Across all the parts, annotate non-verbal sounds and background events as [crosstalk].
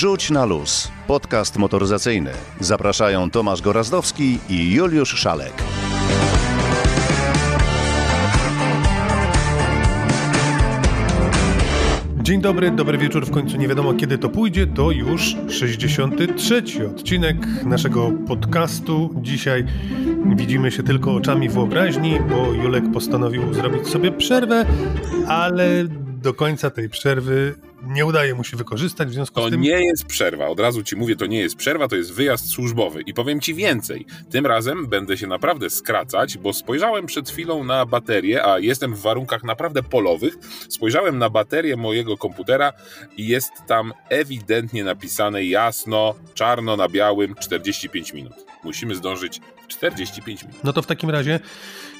Rzuć na luz. Podcast motoryzacyjny. Zapraszają Tomasz Gorazdowski i Juliusz Szalek. Dzień dobry, dobry wieczór. W końcu nie wiadomo kiedy to pójdzie. To już 63 odcinek naszego podcastu. Dzisiaj widzimy się tylko oczami wyobraźni, bo Julek postanowił zrobić sobie przerwę, ale do końca tej przerwy nie udaje mu się wykorzystać, w związku to z tym... nie jest przerwa, od razu ci mówię, to nie jest przerwa, to jest wyjazd służbowy. I powiem ci więcej, tym razem będę się naprawdę skracać, bo spojrzałem przed chwilą na baterię, a jestem w warunkach naprawdę polowych, spojrzałem na baterię mojego komputera i jest tam ewidentnie napisane jasno, czarno na białym 45 minut. Musimy zdążyć 45 minut. No to w takim razie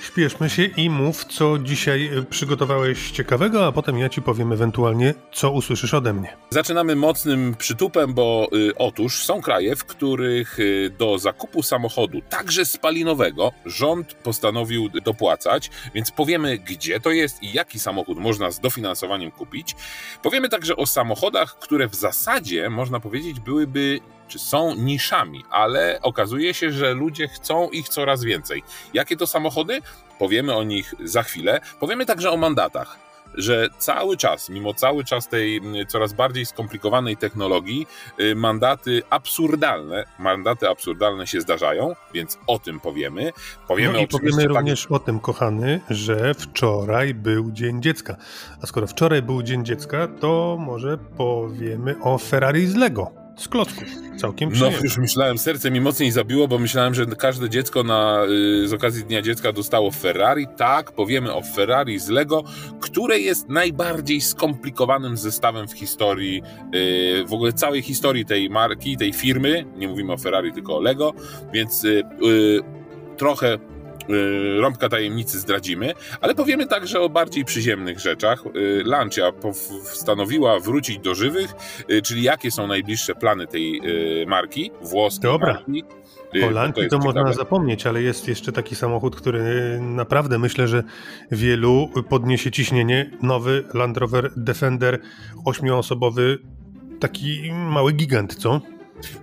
śpieszmy się i mów, co dzisiaj e, przygotowałeś ciekawego, a potem ja ci powiem ewentualnie, co usłyszysz ode mnie. Zaczynamy mocnym przytupem, bo y, otóż są kraje, w których y, do zakupu samochodu, także spalinowego, rząd postanowił dopłacać, więc powiemy, gdzie to jest i jaki samochód można z dofinansowaniem kupić. Powiemy także o samochodach, które w zasadzie, można powiedzieć, byłyby czy są niszami, ale okazuje się, że ludzie chcą ich coraz więcej. Jakie to samochody? Powiemy o nich za chwilę. Powiemy także o mandatach że cały czas, mimo cały czas tej coraz bardziej skomplikowanej technologii, y, mandaty absurdalne, mandaty absurdalne się zdarzają, więc o tym powiemy. Powiemy no i powiemy również o tym, kochany, że wczoraj był Dzień Dziecka. A skoro wczoraj był Dzień Dziecka, to może powiemy o Ferrari z Lego z klocków. Całkiem przyjemnie. No już myślałem, serce mi mocniej zabiło, bo myślałem, że każde dziecko na, y, z okazji Dnia Dziecka dostało Ferrari. Tak, powiemy o Ferrari z Lego, które jest najbardziej skomplikowanym zestawem w historii, y, w ogóle całej historii tej marki, tej firmy. Nie mówimy o Ferrari, tylko o Lego, więc y, trochę Y, rąbka tajemnicy zdradzimy, ale powiemy także o bardziej przyziemnych rzeczach. Y, Lancia postanowiła wrócić do żywych, y, czyli jakie są najbliższe plany tej marki, włoskiej Dobra. marki. O Lanci to, to można zapomnieć, ale jest jeszcze taki samochód, który naprawdę myślę, że wielu podniesie ciśnienie. Nowy Land Rover Defender ośmioosobowy, taki mały gigant, co?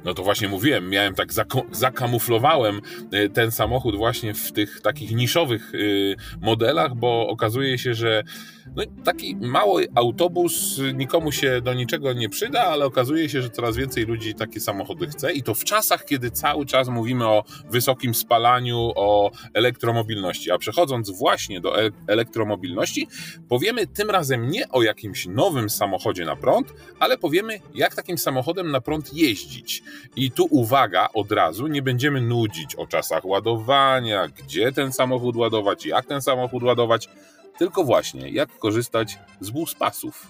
No to właśnie mówiłem, miałem tak zakamuflowałem y, ten samochód właśnie w tych takich niszowych y, modelach, bo okazuje się, że no, taki mały autobus nikomu się do niczego nie przyda, ale okazuje się, że coraz więcej ludzi takie samochody chce i to w czasach, kiedy cały czas mówimy o wysokim spalaniu, o elektromobilności. A przechodząc właśnie do elektromobilności, powiemy tym razem nie o jakimś nowym samochodzie na prąd, ale powiemy, jak takim samochodem na prąd jeździć. I tu uwaga, od razu nie będziemy nudzić o czasach ładowania, gdzie ten samochód ładować, jak ten samochód ładować tylko właśnie, jak korzystać z buspasów.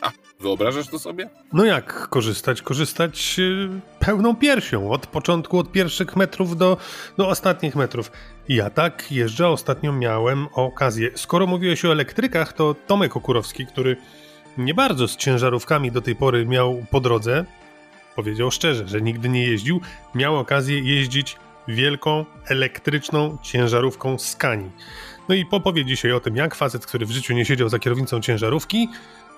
A, wyobrażasz to sobie? No jak korzystać? Korzystać yy, pełną piersią, od początku, od pierwszych metrów do, do ostatnich metrów. Ja tak jeżdżę, ostatnio miałem okazję. Skoro mówiłeś o elektrykach, to Tomek Okurowski, który nie bardzo z ciężarówkami do tej pory miał po drodze, powiedział szczerze, że nigdy nie jeździł, miał okazję jeździć wielką elektryczną ciężarówką Scanii. No i popowie dzisiaj o tym, jak facet, który w życiu nie siedział za kierownicą ciężarówki,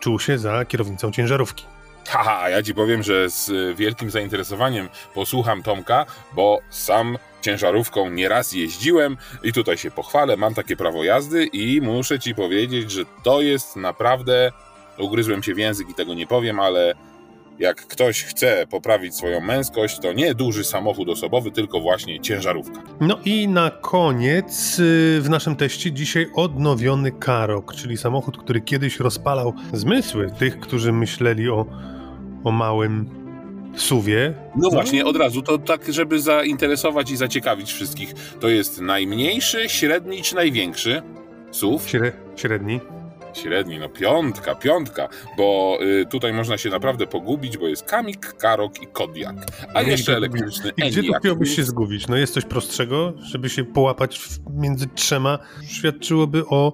czuł się za kierownicą ciężarówki. Haha, ja ci powiem, że z wielkim zainteresowaniem posłucham Tomka, bo sam ciężarówką nieraz jeździłem i tutaj się pochwalę, mam takie prawo jazdy i muszę ci powiedzieć, że to jest naprawdę, ugryzłem się w język i tego nie powiem, ale jak ktoś chce poprawić swoją męskość, to nie duży samochód osobowy, tylko właśnie ciężarówka. No i na koniec y, w naszym teście dzisiaj odnowiony Karok, czyli samochód, który kiedyś rozpalał zmysły tych, którzy myśleli o, o małym suwie. No właśnie, od razu, to tak, żeby zainteresować i zaciekawić wszystkich. To jest najmniejszy, średni czy największy SUV? średni. Średni, no piątka, piątka, bo y, tutaj można się naprawdę pogubić, bo jest Kamik, Karok i Kodiak, a no jeszcze elektryczny I gdzie tu chciałbyś się zgubić? No jest coś prostszego, żeby się połapać między trzema, świadczyłoby o,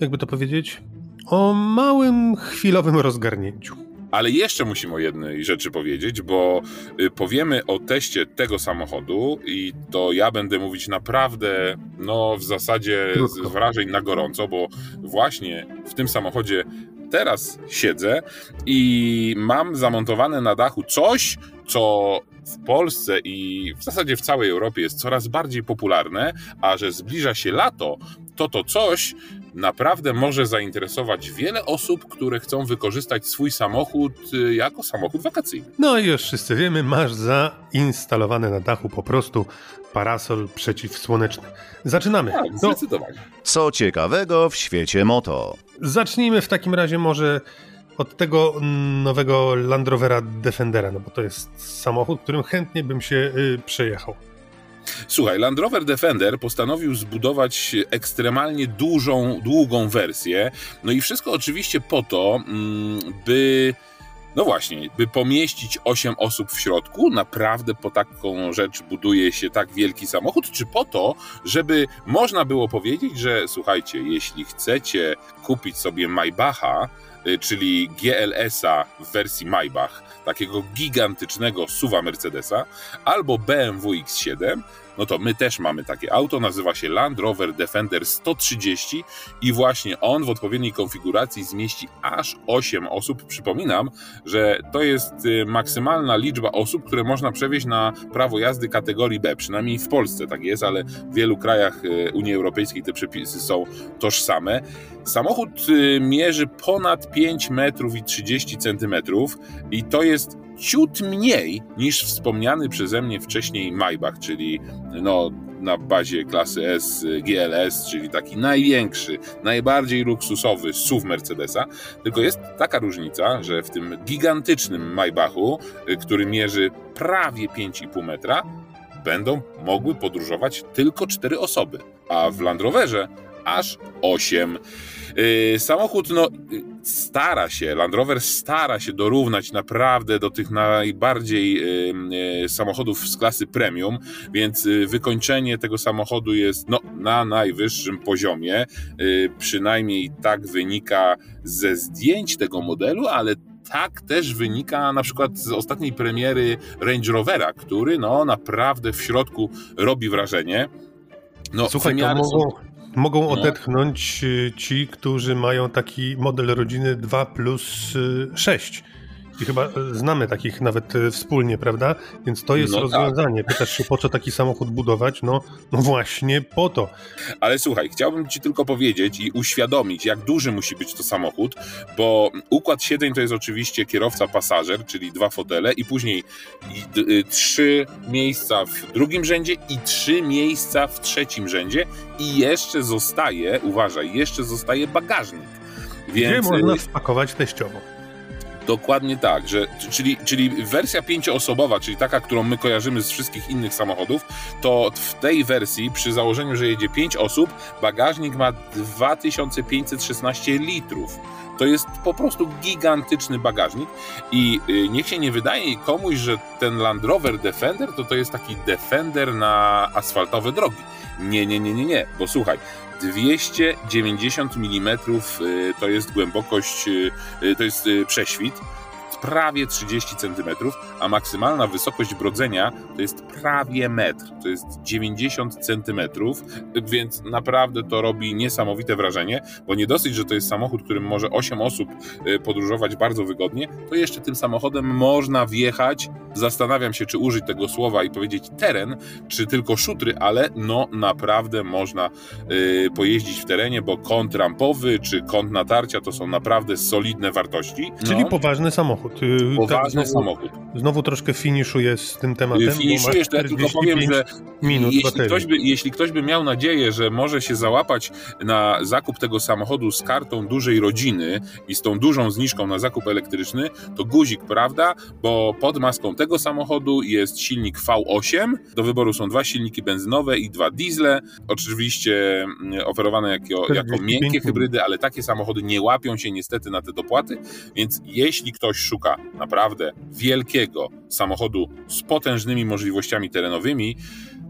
jakby to powiedzieć, o małym, chwilowym rozgarnięciu. Ale jeszcze musimy o jednej rzeczy powiedzieć, bo y, powiemy o teście tego samochodu i to ja będę mówić naprawdę, no w zasadzie z wrażeń na gorąco, bo właśnie w tym samochodzie teraz siedzę i mam zamontowane na dachu coś, co w Polsce i w zasadzie w całej Europie jest coraz bardziej popularne, a że zbliża się lato, to to coś naprawdę może zainteresować wiele osób, które chcą wykorzystać swój samochód y, jako samochód wakacyjny. No i już wszyscy wiemy, masz zainstalowane na dachu po prostu parasol przeciwsłoneczny. Zaczynamy. Tak, No, zdecydowanie. Co ciekawego w świecie moto? zacznijmy w takim razie może od tego nowego Land Rovera Defendera, no bo to jest samochód, którym chętnie bym się y, przejechał. Słuchaj, Land Rover Defender postanowił zbudować ekstremalnie dużą, długą wersję. No i wszystko oczywiście po to, mm, by. No właśnie, by pomieścić 8 osób w środku, naprawdę po taką rzecz buduje się tak wielki samochód, czy po to, żeby można było powiedzieć, że słuchajcie, jeśli chcecie kupić sobie Maybacha, y, czyli GLS-a w wersji Maybach, takiego gigantycznego suwa Mercedesa, albo BMW X7, no to my też mamy takie auto, nazywa się Land Rover Defender 130 i właśnie on w odpowiedniej konfiguracji zmieści aż 8 osób. Przypominam, że to jest y, maksymalna liczba osób, które można przewieźć na prawo jazdy kategorii B. Przynajmniej w Polsce tak jest, ale w wielu krajach y, Unii Europejskiej te przepisy są tożsame. Samochód y, mierzy ponad 5 metrów i 30 centymetrów i to jest ciut mniej niż wspomniany przeze mnie wcześniej Maybach, czyli no, na bazie klasy S GLS, czyli taki największy, najbardziej luksusowy SUV Mercedesa. Tylko jest taka różnica, że w tym gigantycznym Maybachu, y, który mierzy prawie 5,5 metra, będą mogły podróżować tylko 4 osoby, a w Land Roverze aż 8. Yy, samochód no, yy, stara się, Land Rover stara się dorównać naprawdę do tych najbardziej yy, samochodów z klasy premium, więc yy, wykończenie tego samochodu jest no, na najwyższym poziomie. Yy, przynajmniej tak wynika ze zdjęć tego modelu, ale tak też wynika na przykład z ostatniej premiery Range Rovera, który no naprawdę w środku robi wrażenie. No, Słuchaj, to wymiary są- mogą, No. odetchnąć y, ci, którzy mają taki model rodziny 2 plus y, 6. I chyba y, znamy takich nawet y, wspólnie, prawda? Więc to jest No tak. rozwiązanie. Pytasz się, po co taki samochód budować? No, no właśnie po to. Ale słuchaj, chciałbym Ci tylko powiedzieć i uświadomić, jak duży musi być to samochód, bo układ siedzeń to jest oczywiście kierowca, pasażer, czyli dwa fotele, i później y, trzy miejsca w drugim rzędzie i trzy miejsca w trzecim rzędzie, i jeszcze zostaje, uważaj, jeszcze zostaje bagażnik. Gdzie Więc y, można spakować teściowo. Dokładnie tak, że, czyli, czyli wersja pięcioosobowa, czyli taka, którą my kojarzymy z wszystkich innych samochodów, to w tej wersji, przy założeniu, że jedzie 5 osób, bagażnik ma 2516 litrów. To jest po prostu gigantyczny bagażnik i y, niech się nie wydaje komuś, że ten Land Rover Defender to to jest taki Defender na asfaltowe drogi. Nie, nie, nie, nie, nie, bo słuchaj, 290 mm to jest głębokość, y, y, to jest y, prześwit, prawie 30 cm, a maksymalna wysokość brodzenia to jest prawie metr, to jest 90 cm, więc naprawdę to robi niesamowite wrażenie, bo nie dosyć, że to jest samochód, którym może 8 osób y, podróżować bardzo wygodnie, to jeszcze tym samochodem można wjechać, zastanawiam się, czy użyć tego słowa i powiedzieć teren, czy tylko szutry, ale no naprawdę można y, pojeździć w terenie, bo kąt rampowy czy kąt natarcia to są naprawdę solidne wartości. Czyli no, poważny samochód. Y, poważny tak, znowu, samochód. znowu troszkę finiszuję z tym tematem. Finiszujesz, to ja tylko powiem, 45 że minut jeśli baterii. ktoś, by, jeśli ktoś by miał nadzieję, że może się załapać na zakup tego samochodu z kartą dużej rodziny i z tą dużą zniżką na zakup elektryczny, to guzik, prawda? Bo pod maską tego samochodu jest silnik V8. Do wyboru są dwa silniki benzynowe i dwa diesle. Oczywiście mm, oferowane jako, jako 45 miękkie hybrydy, ale takie samochody nie łapią się niestety na te dopłaty, więc jeśli ktoś szuka naprawdę wielkiego samochodu z potężnymi możliwościami terenowymi,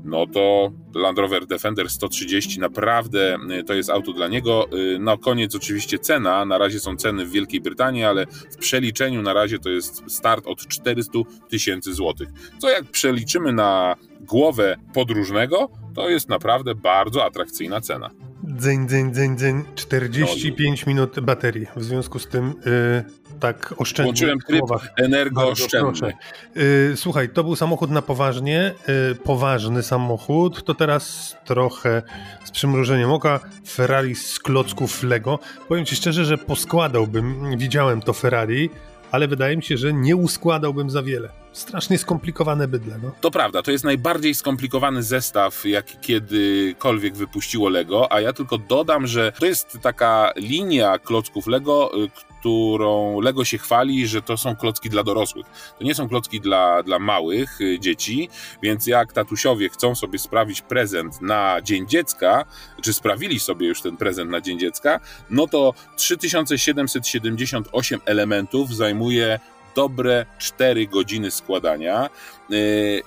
no to Land Rover Defender 130 naprawdę y, to jest auto dla niego. Y, Na koniec oczywiście cena, na razie są ceny w Wielkiej Brytanii, ale w przeliczeniu na razie to jest start od 400 tysięcy złotych. Co jak przeliczymy na głowę podróżnego, to jest naprawdę bardzo atrakcyjna cena. dzeń, dzeń, dzeń, dzeń, 45 minut baterii. W związku z tym yy, tak oszczędnie. Włączyłem tryb energooszczędny. Yy, słuchaj, to był samochód na poważnie, yy, poważny samochód, to teraz trochę z przymrużeniem oka Ferrari z klocków Lego. Powiem ci szczerze, że poskładałbym, widziałem to Ferrari, ale wydaje mi się, że nie uskładałbym za wiele. Strasznie skomplikowane bydle. No. To prawda, to jest najbardziej skomplikowany zestaw, jaki kiedykolwiek wypuściło Lego, a ja tylko dodam, że to jest taka linia klocków Lego, y, którą Lego się chwali, że to są klocki dla dorosłych. To nie są klocki dla, dla małych y, dzieci, więc jak tatusiowie chcą sobie sprawić prezent na Dzień Dziecka, czy sprawili sobie już ten prezent na Dzień Dziecka, no to 3778 elementów zajmuje dobre 4 godziny składania. E,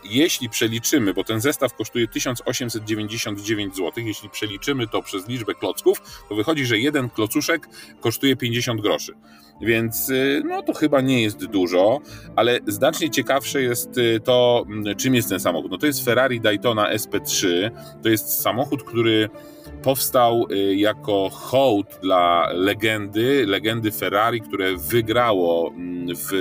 jeśli przeliczymy, bo ten zestaw kosztuje 1899 zł, jeśli przeliczymy to przez liczbę klocków, to wychodzi, że jeden klocuszek kosztuje 50 groszy. Więc e, no to chyba nie jest dużo, ale znacznie ciekawsze jest e, to, czym jest ten samochód. No to jest Ferrari Daytona SP3. To jest samochód, który powstał y, jako hołd dla legendy, legendy Ferrari, które wygrało mm, w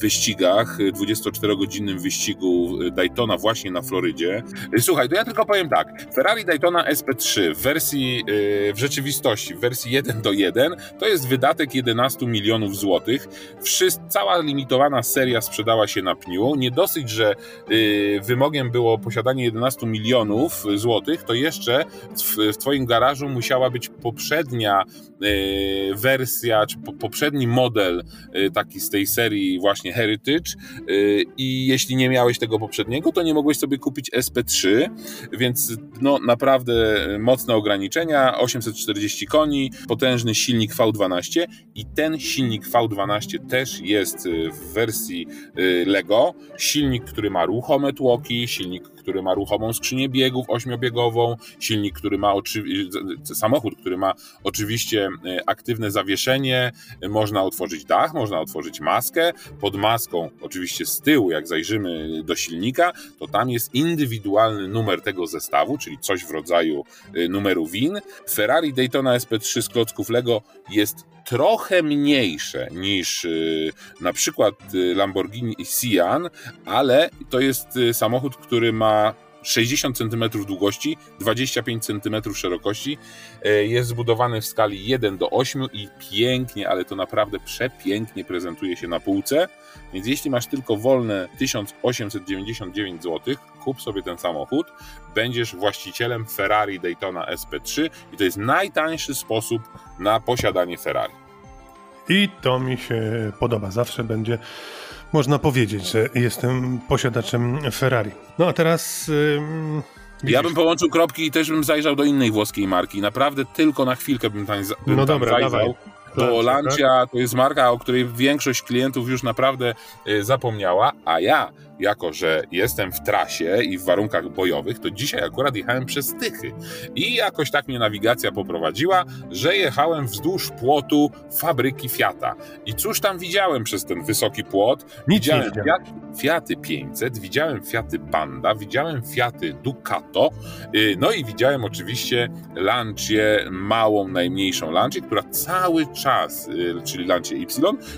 wyścigach, 24-godzinnym wyścigu Daytona właśnie na Florydzie. Y, słuchaj, to ja tylko powiem tak. Ferrari Daytona SP3 w wersji, y, w rzeczywistości, w wersji 1 do 1, to jest wydatek 11 milionów złotych. cała limitowana seria sprzedała się na pniu. Nie dosyć, że wymogiem było posiadanie 11 milionów złotych, to jeszcze w w Twoim garażu musiała być poprzednia e, wersja, czy poprzedni model e, taki z tej serii właśnie Heritage e, i jeśli nie miałeś tego poprzedniego, to nie mogłeś sobie kupić SP3, więc no naprawdę mocne ograniczenia, 840 koni, potężny silnik V12 i ten silnik V12 też jest w wersji Lego, silnik, który ma ruchome tłoki, silnik, który ma ruchomą skrzynię biegów ośmiobiegową, silnik, który ma samochód, który ma oczywiście e, aktywne zawieszenie, można otworzyć dach, można otworzyć maskę, pod maską oczywiście z tyłu, jak zajrzymy do silnika, to tam jest indywidualny numer tego zestawu, czyli coś w rodzaju e, numeru WIN. Ferrari Daytona SP3 z klocków Lego jest trochę mniejsze niż y, na przykład Lamborghini Sian, ale to jest samochód, który ma 60 cm długości, 25 cm szerokości. E, jest zbudowany w skali 1 do 8 i pięknie, ale to naprawdę przepięknie prezentuje się na półce. Więc jeśli masz tylko wolne 1899 zł, kup sobie ten samochód. Będziesz właścicielem Ferrari Daytona SP3 i to jest najtańszy sposób na posiadanie Ferrari. I to mi się podoba. Zawsze będzie można powiedzieć, że jestem posiadaczem Ferrari. No a teraz. Ja bym połączył kropki i też bym zajrzał do innej włoskiej marki. Naprawdę tylko na chwilkę bym tam, bym no tam dobra, zajrzał. Dawaj. Bo Lancia tak? to jest marka, o której większość klientów już naprawdę y, zapomniała, a ja jako że jestem w trasie i w warunkach bojowych, to dzisiaj akurat jechałem przez Tychy. I jakoś tak mnie nawigacja poprowadziła, że jechałem wzdłuż płotu fabryki Fiata. I cóż tam widziałem przez ten wysoki płot? Nic widziałem Fiat, Fiaty 500, widziałem Fiaty Panda, widziałem Fiaty Ducato, y, no i widziałem oczywiście Lancię, małą, najmniejszą Lancię, która cały czas, y, czyli Lancię Y,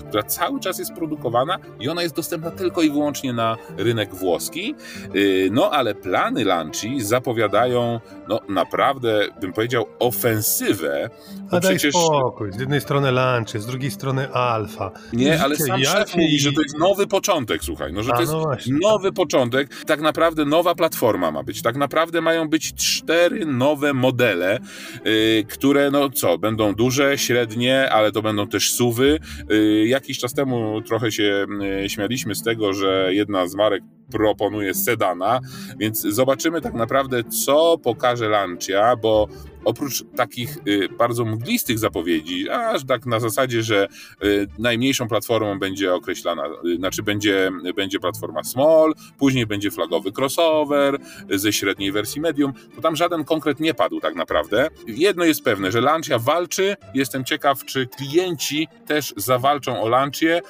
która cały czas jest produkowana i ona jest dostępna tylko i wyłącznie na rynek włoski. Y, no ale plany Lanci zapowiadają no naprawdę, bym powiedział, ofensywę. A daj przecież... spokój. Z jednej strony Lanci, z drugiej strony Alfa. Nie, ale sam szef mówi, że to jest nowy początek, słuchaj, no że A, to jest no nowy początek. Tak naprawdę nowa platforma ma być. Tak naprawdę mają być cztery nowe modele, yy, które no co, będą duże, średnie, ale to będą też suwy. Yy, jakiś czas temu trochę się yy, śmialiśmy z tego, że jedna z marek proponuje sedana, więc zobaczymy tak naprawdę, co pokaże Lancia, bo oprócz takich y, bardzo mglistych zapowiedzi, aż tak na zasadzie, że y, najmniejszą platformą będzie określana, y, znaczy będzie, będzie platforma small, później będzie flagowy crossover ze średniej wersji medium, to tam żaden konkret nie padł tak naprawdę. Jedno jest pewne, że Lancia walczy, jestem ciekaw, czy klienci też zawalczą o Lancię,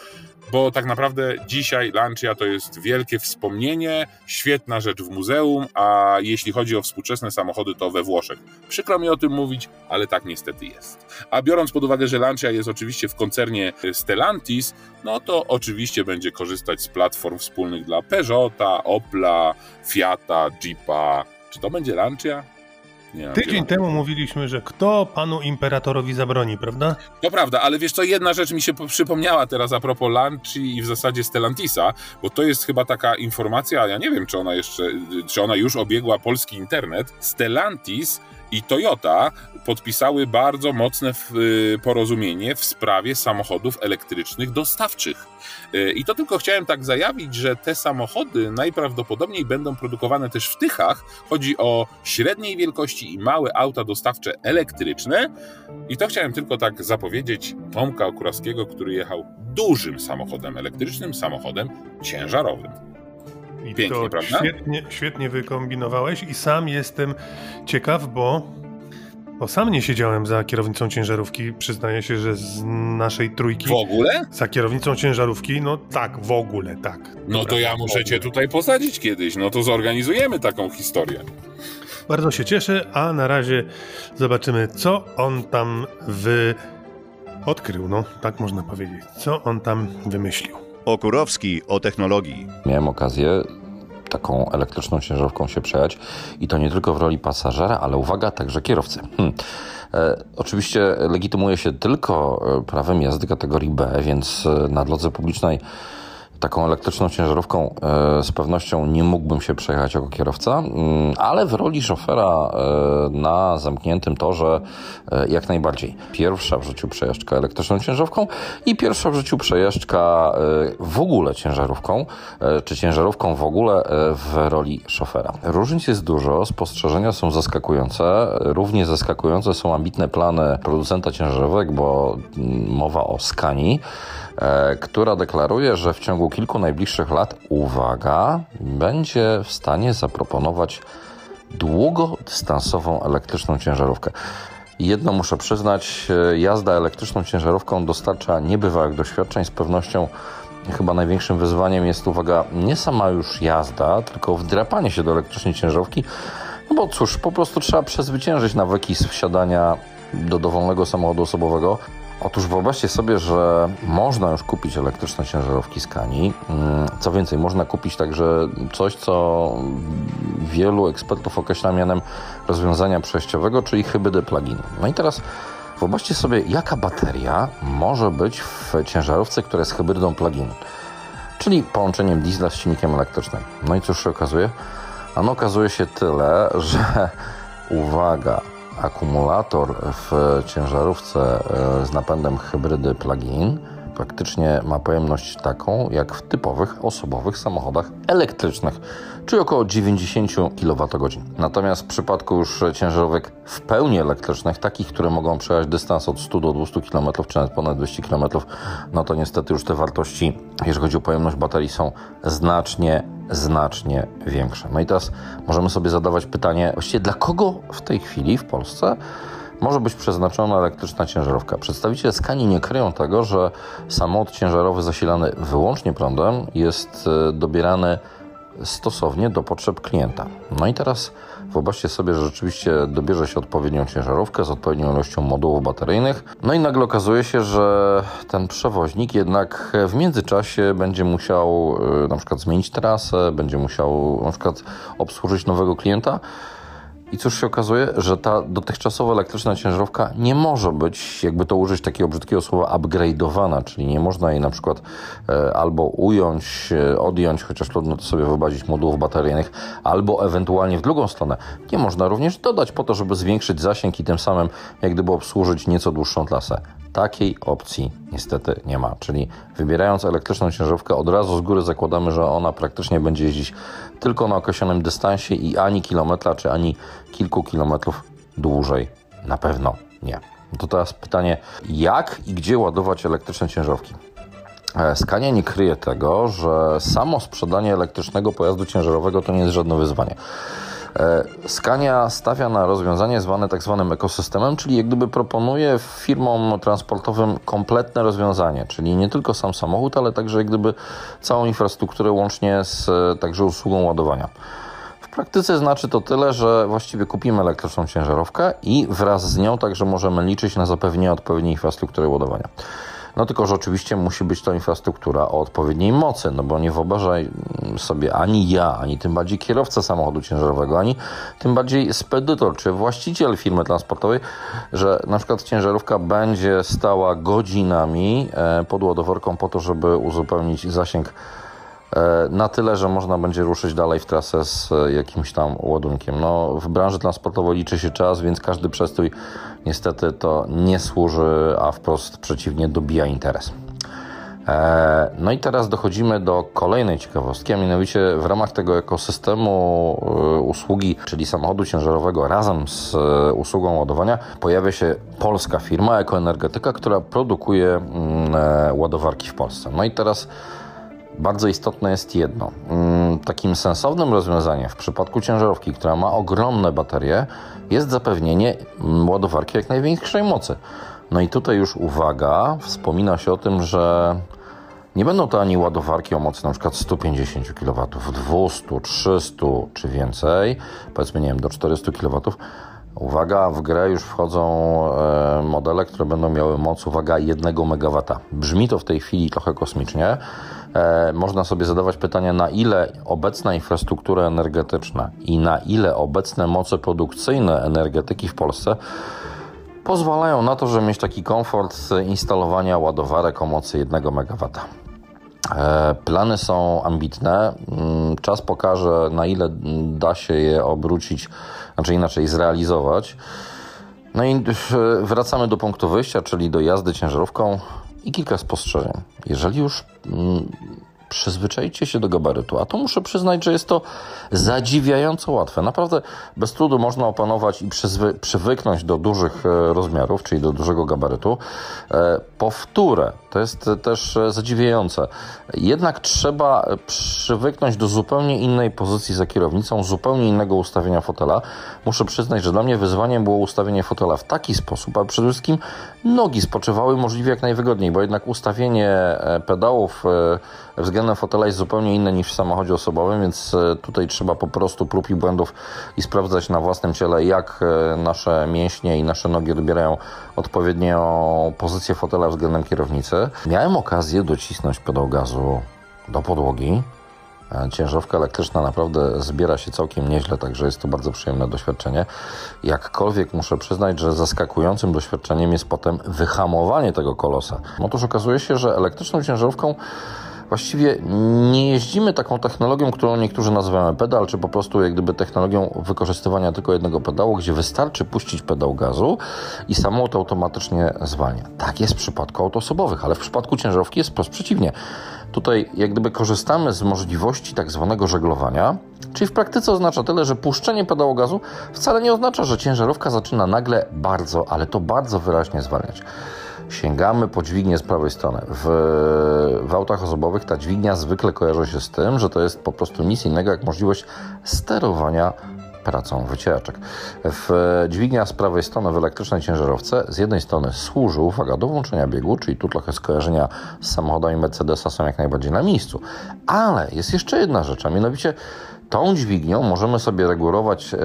bo tak naprawdę dzisiaj Lancia to jest wielkie wspomnienie, świetna rzecz w muzeum, a jeśli chodzi o współczesne samochody, to we Włoszech. Przykro mi o tym mówić, ale tak niestety jest. A biorąc pod uwagę, że Lancia jest oczywiście w koncernie Stellantis, no to oczywiście będzie korzystać z platform wspólnych dla Peugeota, Opla, Fiata, Jeepa. Czy to będzie Lancia? Nie Tydzień temu mówiliśmy, że kto panu imperatorowi zabroni, prawda? To prawda, ale wiesz co, jedna rzecz mi się przypomniała teraz a propos Lanci i w zasadzie Stellantisa, bo to jest chyba taka informacja, ja nie wiem, czy ona jeszcze, czy ona już obiegła polski internet. Stellantis i Toyota podpisały bardzo mocne y, porozumienie w sprawie samochodów elektrycznych dostawczych. Y, I to tylko chciałem tak zajawić, że te samochody najprawdopodobniej będą produkowane też w Tychach. Chodzi o średniej wielkości i małe auta dostawcze elektryczne. I to chciałem tylko tak zapowiedzieć Tomka Okurawskiego, który jechał dużym samochodem elektrycznym, samochodem ciężarowym. I Pięknie, to prawda? Świetnie, świetnie wykombinowałeś i sam jestem ciekaw, bo, bo sam nie siedziałem za kierownicą ciężarówki. Przyznaję się, że z naszej trójki. W ogóle? Za kierownicą ciężarówki, no tak, w ogóle tak. No to ja muszę cię tutaj posadzić kiedyś, no to zorganizujemy taką historię. Bardzo się cieszę, a na razie zobaczymy, co on tam wy... odkrył, no tak można powiedzieć. Co on tam wymyślił. Okurowski o technologii. Miałem okazję taką elektryczną ciężarówką się przejechać i to nie tylko w roli pasażera, ale uwaga, także kierowcy. Hmm. E, oczywiście legitymuje się tylko e, prawem jazdy kategorii B, więc e, na drodze publicznej taką elektryczną ciężarówką e, z pewnością nie mógłbym się przejechać jako kierowca, mm, ale w roli szofera e, na zamkniętym torze e, jak najbardziej. Pierwsza w życiu przejażdżka elektryczną ciężarówką i pierwsza w życiu przejażdżka w ogóle ciężarówką, czy ciężarówką w ogóle w roli szofera. Różnic jest dużo, spostrzeżenia są zaskakujące. Równie zaskakujące są ambitne plany producenta ciężarówek, bo mm, mowa o Skani. Która deklaruje, że w ciągu kilku najbliższych lat, uwaga, będzie w stanie zaproponować długodystansową elektryczną ciężarówkę. Jedno muszę przyznać, e, jazda elektryczną ciężarówką dostarcza niebywałych doświadczeń. Z pewnością chyba największym wyzwaniem jest, uwaga, nie sama już jazda, tylko wdrapanie się do elektrycznej ciężarówki. No bo cóż, po prostu trzeba przezwyciężyć nawyki z wsiadania do dowolnego samochodu osobowego. Otóż wyobraźcie sobie, że można już kupić elektryczne ciężarówki z Kani. Mm, co więcej, można kupić także coś, co wielu ekspertów określa mianem rozwiązania przejściowego, czyli hybrydy plug-in. No i teraz wyobraźcie sobie, jaka bateria może być w ciężarówce, która jest hybrydą plug-in, czyli połączeniem diesla z silnikiem elektrycznym. No i cóż się okazuje? Ano okazuje się tyle, że uwaga, akumulator w ciężarówce e, z napędem hybrydy plug-in praktycznie ma pojemność taką jak w typowych osobowych samochodach elektrycznych, czyli około 90 kWh. Natomiast w przypadku już ciężarówek w pełni elektrycznych, takich, które mogą przejechać dystans od 100 do 200 km, czy nawet ponad 200 km, no to niestety już te wartości, jeżeli chodzi o pojemność baterii, są znacznie, znacznie większe. No i teraz możemy sobie zadawać pytanie, właściwie dla kogo w tej chwili w Polsce może być przeznaczona elektryczna ciężarówka. Przedstawiciele Skani nie kryją tego, że samochód ciężarowy zasilany wyłącznie prądem jest e, dobierany stosownie do potrzeb klienta. No i teraz wyobraźcie sobie, że rzeczywiście dobierze się odpowiednią ciężarówkę z odpowiednią ilością modułów bateryjnych. No i nagle okazuje się, że ten przewoźnik jednak w międzyczasie będzie musiał e, na przykład zmienić trasę, będzie musiał na przykład obsłużyć nowego klienta. I cóż się okazuje, że ta dotychczasowa elektryczna ciężarówka nie może być, jakby to użyć takiego brzydkiego słowa, upgrade'owana, czyli nie można jej na przykład e, albo ująć, e, odjąć, chociaż trudno to sobie wyobrazić modułów bateryjnych, albo ewentualnie w drugą stronę. Nie można również dodać po to, żeby zwiększyć zasięg i tym samym jak gdyby obsłużyć nieco dłuższą trasę. Takiej opcji niestety nie ma. Czyli wybierając elektryczną ciężarówkę, od razu z góry zakładamy, że ona praktycznie będzie jeździć tylko na określonym dystansie i ani kilometra, czy ani kilku kilometrów dłużej. Na pewno nie. To teraz pytanie, jak i gdzie ładować elektryczne ciężarówki? E, Skania nie kryje tego, że samo sprzedanie elektrycznego pojazdu ciężarowego to nie jest żadne wyzwanie. E, Scania stawia na rozwiązanie zwane tak zwanym ekosystemem, czyli jak gdyby proponuje firmom transportowym kompletne rozwiązanie, czyli nie tylko sam samochód, ale także jak gdyby całą infrastrukturę łącznie z e, także usługą ładowania. W praktyce znaczy to tyle, że właściwie kupimy elektryczną ciężarówkę i wraz z nią także możemy liczyć na zapewnienie odpowiedniej infrastruktury ładowania. No tylko, że oczywiście musi być to infrastruktura o odpowiedniej mocy, no bo nie wyobrażaj sobie ani ja, ani tym bardziej kierowca samochodu ciężarowego, ani tym bardziej spedytor czy właściciel firmy transportowej, że na przykład ciężarówka będzie stała godzinami e, pod ładoworką po to, żeby uzupełnić zasięg na tyle, że można będzie ruszyć dalej w trasę z e, jakimś tam ładunkiem. No, w branży transportowej liczy się czas, więc każdy przestój niestety to nie służy, a wprost przeciwnie dobija interes. E, no i teraz dochodzimy do kolejnej ciekawostki, a mianowicie w ramach tego ekosystemu usługi, czyli samochodu ciężarowego razem z usługą ładowania pojawia się polska firma Ekoenergetyka, która produkuje mm, ładowarki w Polsce. No i teraz bardzo istotne jest jedno. Mm, takim sensownym rozwiązaniem w przypadku ciężarówki, która ma ogromne baterie, jest zapewnienie ładowarki jak największej mocy. No i tutaj już uwaga, wspomina się o tym, że nie będą to ani ładowarki o mocy np. 150 kW, 200, 300 czy więcej, powiedzmy nie wiem, do 400 kW. Uwaga, w grę już wchodzą e, modele, które będą miały moc, uwaga, 1 MW. Brzmi to w tej chwili trochę kosmicznie, można sobie zadawać pytania, na ile obecna infrastruktura energetyczna i na ile obecne moce produkcyjne energetyki w Polsce pozwalają na to, żeby mieć taki komfort instalowania ładowarek o mocy 1 MW. E, plany są ambitne. Mm, czas pokaże, na ile da się je obrócić, znaczy inaczej zrealizować. No i wracamy do punktu wyjścia, czyli do jazdy ciężarówką i kilka spostrzeżeń. Jeżeli już mm, przyzwyczajcie się do gabarytu, a to muszę przyznać, że jest to zadziwiająco łatwe. Naprawdę bez trudu można opanować i przyzwy, przywyknąć do dużych e, rozmiarów, czyli do dużego gabarytu. E, powtórę, to jest też zadziwiające. Jednak trzeba przywyknąć do zupełnie innej pozycji za kierownicą, zupełnie innego ustawienia fotela. Muszę przyznać, że dla mnie wyzwaniem było ustawienie fotela w taki sposób, aby przede wszystkim nogi spoczywały możliwie jak najwygodniej, bo jednak ustawienie e, pedałów względem fotela jest zupełnie inne niż w samochodzie osobowym, więc e, tutaj trzeba po prostu prób i błędów i sprawdzać na własnym ciele, jak e, nasze mięśnie i nasze nogi odbierają odpowiednią pozycję fotela względem kierownicy. Miałem okazję docisnąć pedał gazu do podłogi. E, ciężarówka elektryczna naprawdę zbiera się całkiem nieźle, także jest to bardzo przyjemne doświadczenie. Jakkolwiek muszę przyznać, że zaskakującym doświadczeniem jest potem wyhamowanie tego kolosa. Otóż okazuje się, że elektryczną ciężarówką właściwie nie jeździmy taką technologią, którą niektórzy nazywają pedal, czy po prostu jak gdyby technologią wykorzystywania tylko jednego pedału, gdzie wystarczy puścić pedał gazu i samochód automatycznie zwalnia. Tak jest w przypadku autosobowych, ale w przypadku ciężarówki jest wprost przeciwnie. Tutaj jak gdyby korzystamy z możliwości tak zwanego żeglowania, czyli w praktyce oznacza tyle, że puszczenie pedału gazu wcale nie oznacza, że ciężarówka zaczyna nagle bardzo, ale to bardzo wyraźnie zwalniać sięgamy po dźwignię z prawej strony. W, w autach osobowych ta dźwignia zwykle kojarzy się z tym, że to jest po prostu nic innego jak możliwość sterowania pracą wycieraczek. W dźwignia z prawej strony w elektrycznej ciężarówce z jednej strony służy, uwaga, do włączenia biegu, czyli tu trochę skojarzenia z samochodami Mercedesa są jak najbardziej na miejscu. Ale jest jeszcze jedna rzecz, a mianowicie Tą dźwignią możemy sobie regulować, e,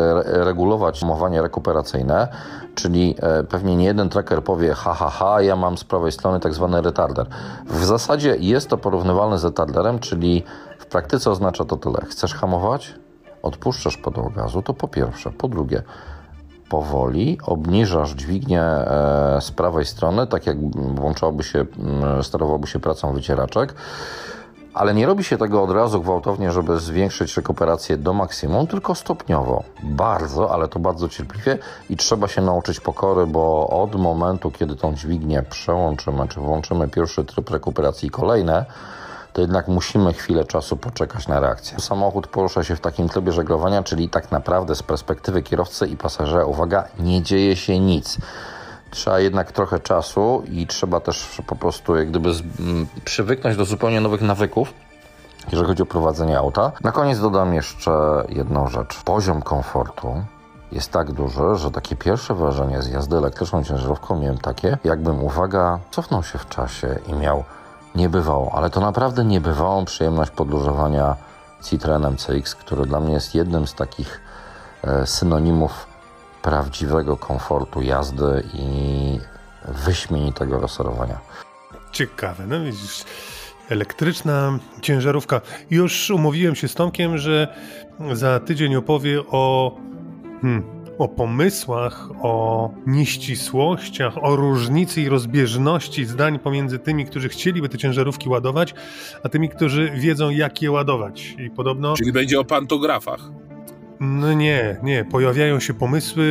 regulować rekuperacyjne, czyli e, pewnie nie jeden tracker powie ha, ha, ha, ja mam z prawej strony tak zwany retarder. W zasadzie jest to porównywalne z retarderem, czyli w praktyce oznacza to tyle. Chcesz hamować? Odpuszczasz pedał gazu, to po pierwsze. Po drugie, powoli obniżasz dźwignię e, z prawej strony, tak jak włączałoby się, sterowałby się pracą wycieraczek. Ale nie robi się tego od razu gwałtownie, żeby zwiększyć rekuperację do maksimum, tylko stopniowo. Bardzo, ale to bardzo cierpliwie i trzeba się nauczyć pokory, bo od momentu, kiedy tą dźwignię przełączymy, czy włączymy pierwszy tryb rekuperacji i kolejne, to jednak musimy chwilę czasu poczekać na reakcję. Samochód porusza się w takim trybie żeglowania, czyli tak naprawdę z perspektywy kierowcy i pasażera, uwaga, nie dzieje się nic trzeba jednak trochę czasu i trzeba też po prostu jak gdyby z, m, przywyknąć do zupełnie nowych nawyków. jeżeli chodzi o prowadzenie auta. Na koniec dodam jeszcze jedną rzecz. Poziom komfortu jest tak duży, że takie pierwsze wrażenie z jazdy elektryczną ciężarówką miałem takie, jakbym, uwaga, cofnął się w czasie i miał niebywałą, ale to naprawdę niebywałą przyjemność podróżowania Citroenem CX, który dla mnie jest jednym z takich e, synonimów prawdziwego komfortu jazdy i wyśmienitego rozsorowania. Ciekawe, no widzisz, elektryczna ciężarówka. Już umówiłem się z Tomkiem, że za tydzień opowie o, hmm, o pomysłach, o nieścisłościach, o różnicy i rozbieżności zdań pomiędzy tymi, którzy chcieliby te ciężarówki ładować, a tymi, którzy wiedzą, jak je ładować. I podobno. Czyli będzie o pantografach. No nie, nie. Pojawiają się pomysły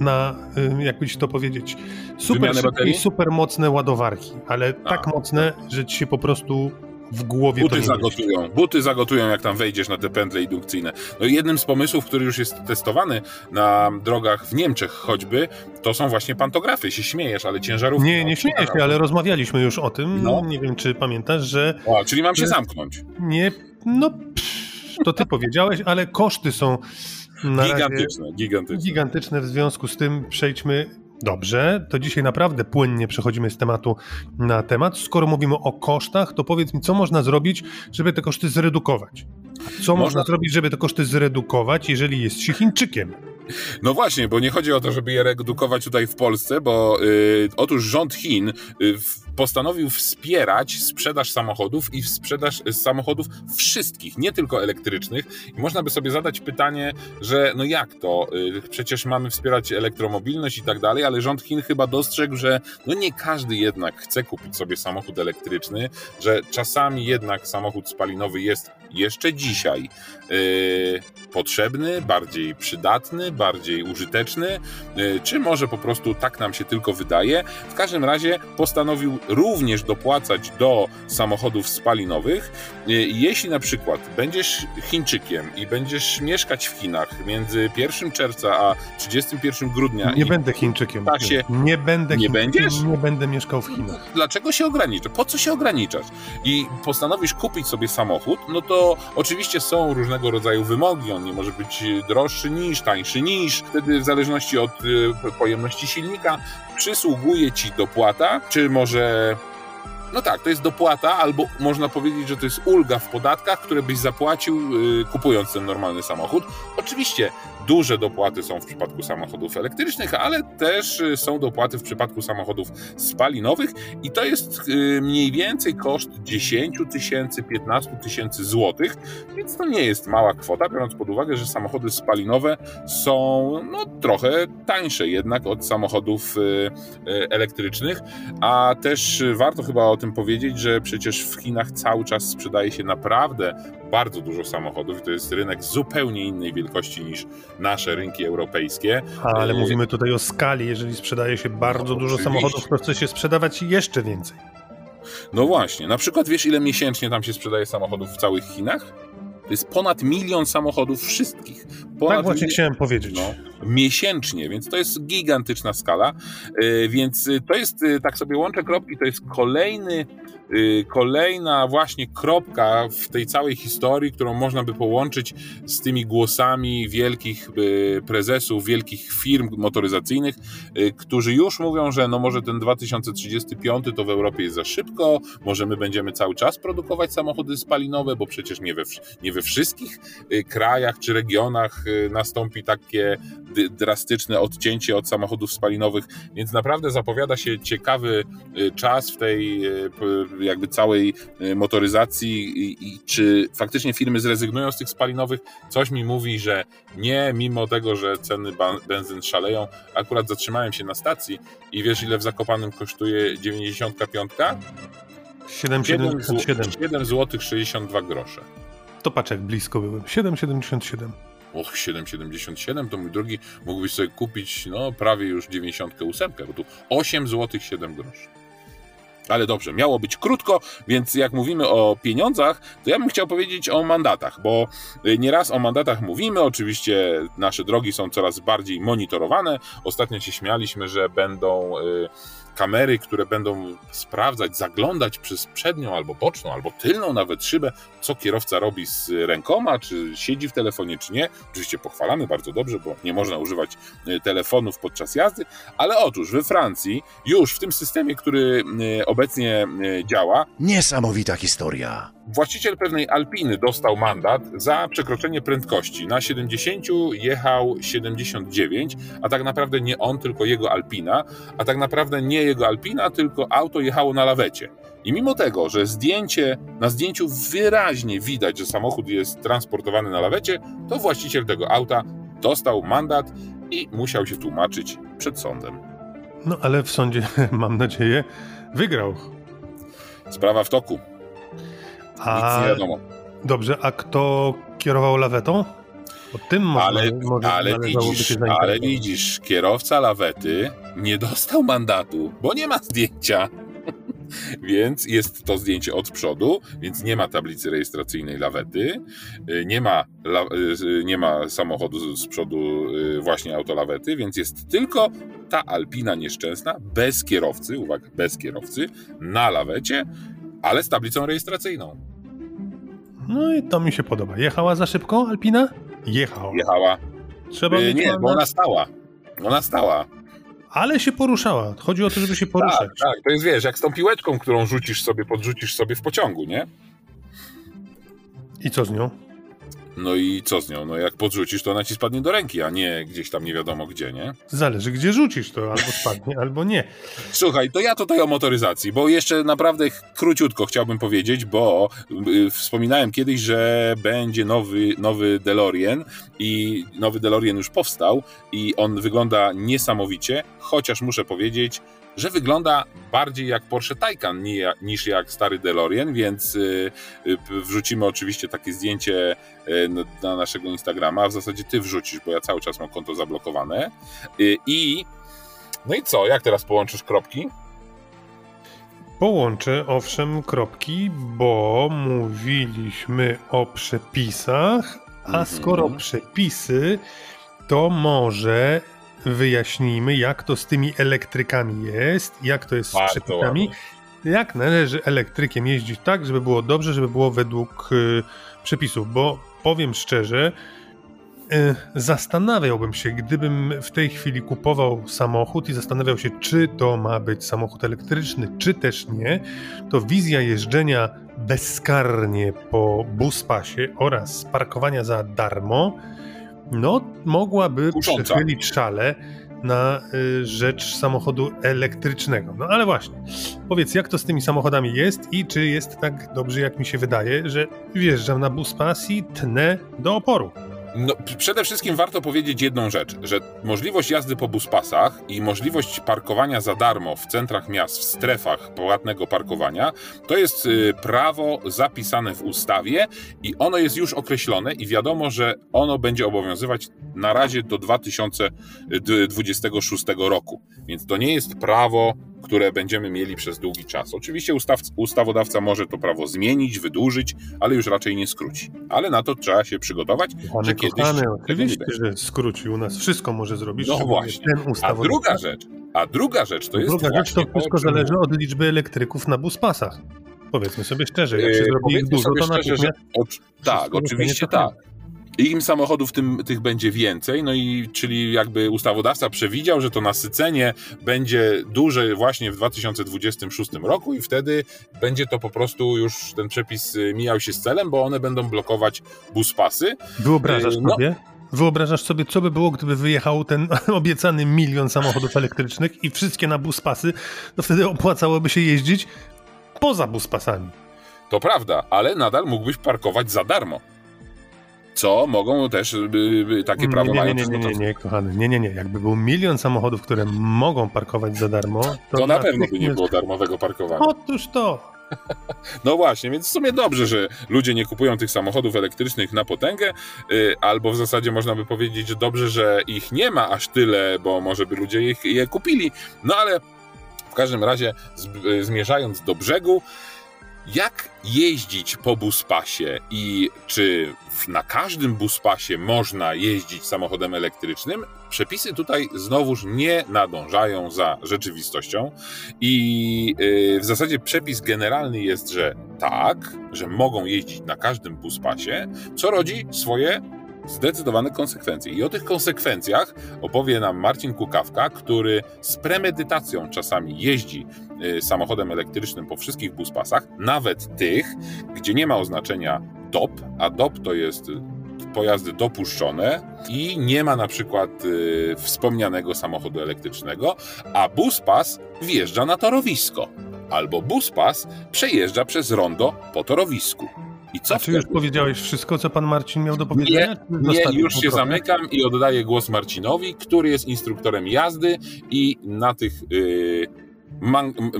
na, y, jakby ci to powiedzieć, super szybkie i super mocne ładowarki, ale A. tak mocne, że ci się po prostu w głowie buty zagotują. Buty zagotują, jak tam wejdziesz na te pętle indukcyjne. No jednym z pomysłów, który już jest testowany na drogach w Niemczech choćby, to są właśnie pantografy. Się śmiejesz, ale ciężarówki... Nie, nie śmieję się, ale rozmawialiśmy już o tym. No. Nie wiem, czy pamiętasz, że... O, czyli mam się zamknąć. Nie, no... Pff, to ty powiedziałeś, ale koszty są gigantyczne, gigantyczne. Gigantyczne, w związku z tym przejdźmy Dobrze, to dzisiaj naprawdę płynnie przechodzimy z tematu na temat. Skoro mówimy o kosztach, to powiedz mi, co można zrobić, żeby te koszty zredukować? Co można, można zrobić, żeby te koszty zredukować, jeżeli jest się Chińczykiem? No właśnie, bo nie chodzi o to, żeby je redukować tutaj w Polsce, bo yy, otóż rząd Chin yy, postanowił wspierać sprzedaż samochodów i sprzedaż samochodów wszystkich, nie tylko elektrycznych. I można by sobie zadać pytanie, że no jak to? Yy, przecież mamy wspierać elektromobilność i tak dalej, ale rząd Chin chyba dostrzegł, że no nie każdy jednak chce kupić sobie samochód elektryczny, że czasami jednak samochód spalinowy jest jeszcze dzisiaj yy, potrzebny, bardziej przydatny, bardziej użyteczny, yy, czy może po prostu tak nam się tylko wydaje. W każdym razie postanowił również dopłacać do samochodów spalinowych. Yy, jeśli na przykład będziesz Chińczykiem i będziesz mieszkać w Chinach między 1 czerwca a 31 grudnia. Nie będę Chińczykiem. Się, nie będę nie będziesz? Nie będę mieszkał w Chinach. Dlaczego się ograniczać? Po co się ograniczać? I postanowisz kupić sobie samochód, no to oczywiście są różnego rodzaju wymogi. On nie może być droższy niż, tańszy niż. Wtedy w zależności od y, pojemności silnika przysługuje ci dopłata, czy może no tak, to jest dopłata, albo można powiedzieć, że to jest ulga w podatkach, które byś zapłacił yy, kupując ten normalny samochód. Oczywiście duże dopłaty są w przypadku samochodów elektrycznych, ale też y, są dopłaty w przypadku samochodów spalinowych i to jest yy, mniej więcej koszt 10 tysięcy, 15 tysięcy złotych, więc to nie jest mała kwota, biorąc pod uwagę, że samochody spalinowe są no, trochę tańsze jednak od samochodów yy, elektrycznych, a też warto chyba o tym powiedzieć, że przecież w Chinach cały czas sprzedaje się naprawdę bardzo dużo samochodów i to jest rynek zupełnie innej wielkości niż nasze rynki europejskie. Ale y, mówimy tutaj o skali. Jeżeli sprzedaje się bardzo no, dużo oczywiście. samochodów, to chce się sprzedawać jeszcze więcej. No właśnie. Na przykład wiesz, ile miesięcznie tam się sprzedaje samochodów w całych Chinach? To jest ponad milion samochodów wszystkich. Ponad tak właśnie chciałem powiedzieć. No, miesięcznie, więc to jest gigantyczna skala. Yy, więc to jest, yy, tak sobie łączę kropki, to jest kolejny Y, kolejna właśnie kropka w tej całej historii, którą można by połączyć z tymi głosami wielkich y, prezesów, wielkich firm motoryzacyjnych, y, którzy już mówią, że no może ten 2035 to w Europie jest za szybko, może my będziemy cały czas produkować samochody spalinowe, bo przecież nie we, nie we wszystkich krajach czy regionach nastąpi takie drastyczne odcięcie od samochodów spalinowych, więc naprawdę zapowiada się ciekawy czas w tej jakby całej e, motoryzacji i, i, czy faktycznie firmy zrezygnują z tych spalinowych. Coś mi mówi, że nie, mimo tego, że ceny benzyn szaleją. Akurat zatrzymałem się na stacji i wiesz ile w Zakopanym kosztuje 95? 7,77. 7 zł 62 grosze. To patrz jak blisko byłem. 7,77. Och, 7,77 to mój drogi, mógłbyś sobie kupić no prawie już 98, bo tu 8 zł 7 groszy. Ale dobrze, miało być krótko, więc jak mówimy o pieniądzach, to ja bym chciał powiedzieć o mandatach, bo y, nieraz o mandatach mówimy. Oczywiście nasze drogi są coraz bardziej monitorowane. Ostatnio się śmialiśmy, że będą. Yy, kamery, które będą sprawdzać, zaglądać przez przednią albo boczną, albo tylną nawet szybę, co kierowca robi z rękoma, czy siedzi w telefonie, czy nie. Oczywiście pochwalamy bardzo dobrze, bo nie można używać e, telefonów podczas jazdy, ale otóż we Francji już w tym systemie, który e, obecnie e, działa, Niesamowita historia. Właściciel pewnej Alpiny dostał mandat za przekroczenie prędkości. Na 70 jechał 79, a tak naprawdę nie on, tylko jego Alpina, a tak naprawdę nie jego Alpina, tylko auto jechało na lawecie. I mimo tego, że zdjęcie, na zdjęciu wyraźnie widać, że samochód jest transportowany na lawecie, to właściciel tego auta dostał mandat i musiał się tłumaczyć przed sądem. No ale w sądzie, [laughs] mam nadzieję, wygrał. Sprawa w toku. A Nic nie wiadomo. dobrze, a kto kierował lawetą? O tym Ale, może ale, widzisz, ale widzisz, kierowca lawety nie dostał mandatu, bo nie ma zdjęcia. [laughs] Więc jest to zdjęcie od przodu, więc nie ma tablicy rejestracyjnej lawety, y, nie ma, la, y, nie ma samochodu z- przodu y, właśnie autolawety, więc jest tylko ta Alpina nieszczęsna, bez kierowcy, uwaga, bez kierowcy, na lawecie, ale z tablicą rejestracyjną. No i to mi się podoba. Jechała za szybko Alpina? Jechała. Jechała. Trzeba Y, mieć Nie, bo ona stała. Ona stała. Ale się poruszała. Chodzi o to, żeby się poruszać. Tak, tak, to jest wiesz, jak z tą piłeczką, którą rzucisz sobie, podrzucisz sobie w pociągu, nie? I co z nią? No i co z nią? No jak podrzucisz, to ona ci spadnie do ręki, a nie gdzieś tam nie wiadomo gdzie, nie? Zależy, gdzie rzucisz to, albo spadnie, [laughs] albo nie. Słuchaj, to ja tutaj o motoryzacji, bo jeszcze naprawdę króciutko chciałbym powiedzieć, bo y, wspominałem kiedyś, że będzie nowy, nowy DeLorean i nowy DeLorean już powstał i on wygląda niesamowicie, chociaż muszę powiedzieć, że wygląda bardziej jak Porsche Taycan ni- niż jak stary DeLorean, więc y, y, wrzucimy oczywiście takie zdjęcie y, na- na naszego Instagrama, a w zasadzie ty wrzucisz, bo ja cały czas mam konto zablokowane i no i co, jak teraz połączysz kropki? Połączę owszem kropki, bo mówiliśmy o przepisach, a Mhm. skoro przepisy, to może wyjaśnijmy, jak to z tymi elektrykami jest, jak to jest z ładnie. jak należy elektrykiem jeździć tak, żeby było dobrze, żeby było według y, przepisów, bo powiem szczerze, y, zastanawiałbym się, gdybym w tej chwili kupował samochód i zastanawiał się, czy to ma być samochód elektryczny, czy też nie, to wizja jeżdżenia bezkarnie po buspasie oraz parkowania za darmo, no mogłaby Kusząca. przechylić szale na y, rzecz samochodu elektrycznego. No ale właśnie, powiedz, jak to z tymi samochodami jest i czy jest tak dobrze, jak mi się wydaje, że wjeżdżam na buspas i tnę do oporu. No, przede wszystkim warto powiedzieć jedną rzecz, że możliwość jazdy po buspasach i możliwość parkowania za darmo w centrach miast, w strefach płatnego parkowania, to jest y, prawo zapisane w ustawie i ono jest już określone i wiadomo, że ono będzie obowiązywać na razie do 2026 roku. Więc to nie jest prawo, które będziemy mieli przez długi czas. Oczywiście ustaw, ustawodawca może to prawo zmienić, wydłużyć, ale już raczej nie skróci. Ale na to trzeba się przygotować, Kochany, że kiedyś kochany, oczywiście, że skróci u nas wszystko może zrobić. No właśnie. Ten A druga rzecz, a druga rzecz to jest Druga rzecz to wszystko o czym zależy od liczby elektryków na buspasach. Powiedzmy sobie szczerze, jak się Yy, zrobi ich dużo, to szczerze, że ocz- tak, oczywiście tak. I im samochodów tym, tych będzie więcej, no i czyli jakby ustawodawca przewidział, że to nasycenie będzie duże właśnie w 2026 roku i wtedy będzie to po prostu już ten przepis y, mijał się z celem, bo one będą blokować buspasy. Wyobrażasz Yy, no. sobie? Wyobrażasz sobie, co by było, gdyby wyjechał ten [laughs] obiecany milion samochodów elektrycznych i wszystkie na buspasy, to wtedy opłacałoby się jeździć poza buspasami. To prawda, ale nadal mógłbyś parkować za darmo. Co mogą też, y, y, takie prawo nie, nie, mają nie, nie, nie, nie, kochany, nie, nie, nie. Jakby był milion samochodów, które mogą parkować za darmo, to, na pewno by nie było darmowego parkowania. Otóż to. No właśnie, więc w sumie dobrze, że ludzie nie kupują tych samochodów elektrycznych na potęgę, y, albo w zasadzie można by powiedzieć, że dobrze, że ich nie ma aż tyle, bo może by ludzie ich, je kupili. No ale W każdym razie, zmierzając do brzegu, jak jeździć po buspasie i czy na każdym buspasie można jeździć samochodem elektrycznym? Przepisy tutaj znowuż nie nadążają za rzeczywistością i yy, w zasadzie przepis generalny jest, że tak, że mogą jeździć na każdym buspasie, co rodzi swoje zdecydowane konsekwencje. I o tych konsekwencjach opowie nam Marcin Kukawka, który z premedytacją czasami jeździ y, samochodem elektrycznym po wszystkich buspasach, nawet tych, gdzie nie ma oznaczenia DOP, a DOP to jest pojazdy dopuszczone i nie ma na przykład y, wspomnianego samochodu elektrycznego, a buspas wjeżdża na torowisko, albo buspas przejeżdża przez rondo po torowisku. I co A czy już powiedziałeś wszystko, co pan Marcin miał do powiedzenia? Nie, nie już się zamykam i oddaję głos Marcinowi, który jest instruktorem jazdy i na tych yy,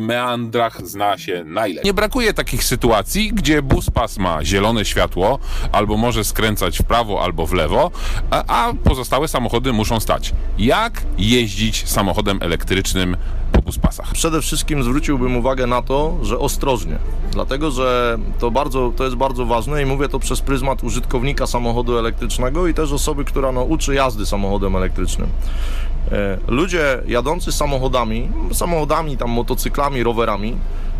meandrach zna się najlepiej. Nie brakuje takich sytuacji, gdzie bus pas ma zielone światło, albo może skręcać w prawo, albo w lewo, a, a pozostałe samochody muszą stać. Jak jeździć samochodem elektrycznym po buspasach? Przede wszystkim zwróciłbym uwagę na to, że ostrożnie, dlatego że to, bardzo, to jest bardzo ważne i mówię to przez pryzmat użytkownika samochodu elektrycznego i też osoby, która no, uczy jazdy samochodem elektrycznym. E, ludzie jadący samochodami, samochodami, tam motocyklami, rowerami,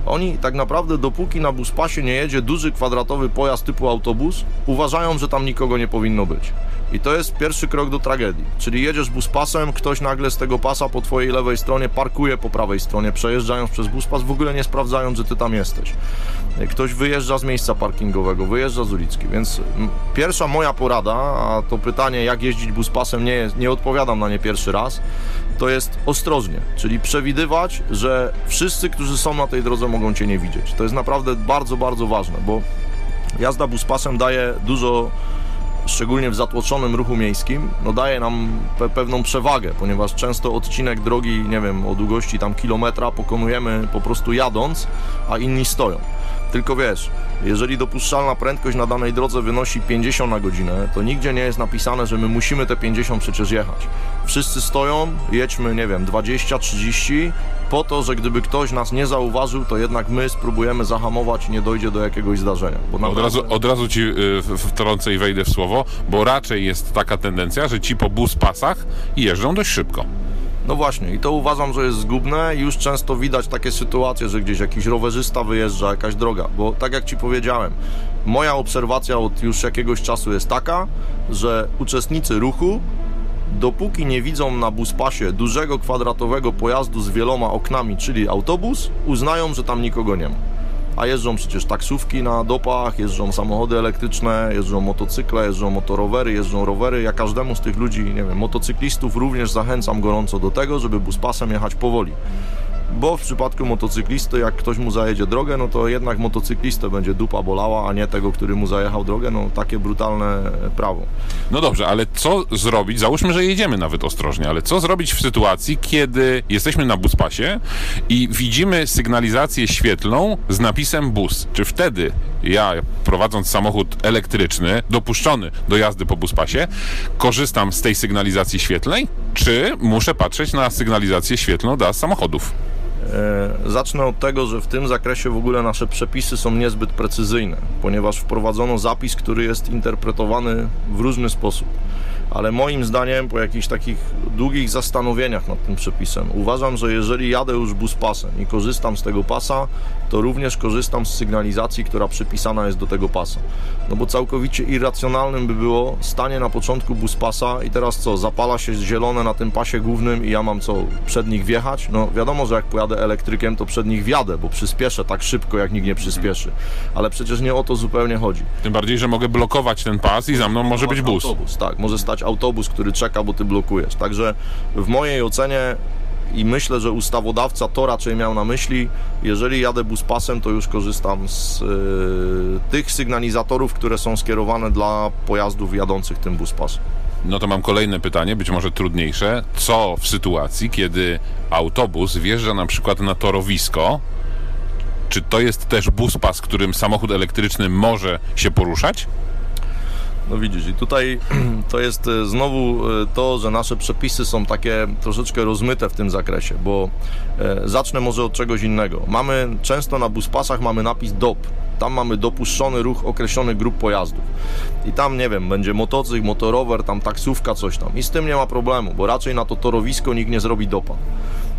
oni tak naprawdę dopóki na buspasie nie jedzie duży kwadratowy pojazd typu autobus, uważają, że tam nikogo nie powinno być. I to jest pierwszy krok do tragedii. Czyli jedziesz buspasem, ktoś nagle z tego pasa po twojej lewej stronie parkuje po prawej stronie, przejeżdżając przez buspas, w ogóle nie sprawdzając, że ty tam jesteś. Ktoś wyjeżdża z miejsca parkingowego, wyjeżdża z uliczki. Więc pierwsza moja porada, a to pytanie, jak jeździć buspasem, nie, jest, nie odpowiadam na nie pierwszy raz, to jest ostrożnie, czyli przewidywać, że wszyscy, którzy są na tej drodze, mogą cię nie widzieć. To jest naprawdę bardzo, bardzo ważne, bo jazda buspasem daje dużo szczególnie w zatłoczonym ruchu miejskim, no daje nam pe pewną przewagę, ponieważ często odcinek drogi, nie wiem, o długości tam kilometra pokonujemy po prostu jadąc, a inni stoją. Tylko wiesz, jeżeli dopuszczalna prędkość na danej drodze wynosi 50 na godzinę, to nigdzie nie jest napisane, że my musimy te 50 przecież jechać. Wszyscy stoją, jedźmy, nie wiem, 20, 30, po to, że gdyby ktoś nas nie zauważył, to jednak my spróbujemy zahamować i nie dojdzie do jakiegoś zdarzenia. Naprawdę... Od, razu, od razu ci y, wtrącę i wejdę w słowo, bo raczej jest taka tendencja, że ci po bus pasach jeżdżą dość szybko. No właśnie, i to uważam, że jest zgubne. Już często widać takie sytuacje, że gdzieś jakiś rowerzysta wyjeżdża, jakaś droga, bo tak jak Ci powiedziałem, moja obserwacja od już jakiegoś czasu jest taka, że uczestnicy ruchu dopóki nie widzą na buspasie dużego kwadratowego pojazdu z wieloma oknami, czyli autobus, uznają, że tam nikogo nie ma. A jeżdżą przecież taksówki na dopach, jeżdżą samochody elektryczne, jeżdżą motocykle, jeżdżą motorowery, jeżdżą rowery. Ja każdemu z tych ludzi, nie wiem, motocyklistów również zachęcam gorąco do tego, żeby buspasem jechać powoli bo w przypadku motocyklisty, jak ktoś mu zajedzie drogę, no to jednak motocyklistę będzie dupa bolała, a nie tego, który mu zajechał drogę, no takie brutalne prawo. No dobrze, ale co zrobić, załóżmy, że jedziemy nawet ostrożnie, ale co zrobić w sytuacji, kiedy jesteśmy na buspasie i widzimy sygnalizację świetlną z napisem bus? Czy wtedy ja, prowadząc samochód elektryczny, dopuszczony do jazdy po buspasie, korzystam z tej sygnalizacji świetlnej, czy muszę patrzeć na sygnalizację świetlną dla samochodów? E, zacznę od tego, że w tym zakresie w ogóle nasze przepisy są niezbyt precyzyjne, ponieważ wprowadzono zapis, który jest interpretowany w różny sposób. Ale moim zdaniem po jakichś takich długich zastanowieniach nad tym przepisem uważam, że jeżeli jadę już buspasem i korzystam z tego pasa, to również korzystam z sygnalizacji, która przypisana jest do tego pasa. No bo całkowicie irracjonalnym by było stanie na początku buspasa i teraz co, zapala się zielone na tym pasie głównym i ja mam co, przed nich wjechać? No wiadomo, że jak pojadę elektrykiem, to przed nich wjadę, bo przyspieszę tak szybko, jak nikt nie przyspieszy. Ale przecież nie o to zupełnie chodzi. Tym bardziej, że mogę blokować ten pas i za mną może być bus. Autobus, tak, może stać autobus, który czeka, bo ty blokujesz. Także w mojej ocenie i myślę, że ustawodawca to raczej miał na myśli. Jeżeli jadę buspasem, to już korzystam z y, tych sygnalizatorów, które są skierowane dla pojazdów jadących tym buspasem. No to mam kolejne pytanie, być może trudniejsze. Co w sytuacji, kiedy autobus wjeżdża na przykład na torowisko? Czy to jest też buspas, którym samochód elektryczny może się poruszać? No widzisz, i tutaj [clears throat] to jest e, znowu e, to, że nasze przepisy są takie troszeczkę rozmyte w tym zakresie, bo e, zacznę może od czegoś innego. Mamy często na buspasach mamy napis DOP. Tam mamy dopuszczony ruch określonych grup pojazdów. I tam, nie wiem, będzie motocykl, motorower, tam taksówka, coś tam. I z tym nie ma problemu, bo raczej na to torowisko nikt nie zrobi dopa.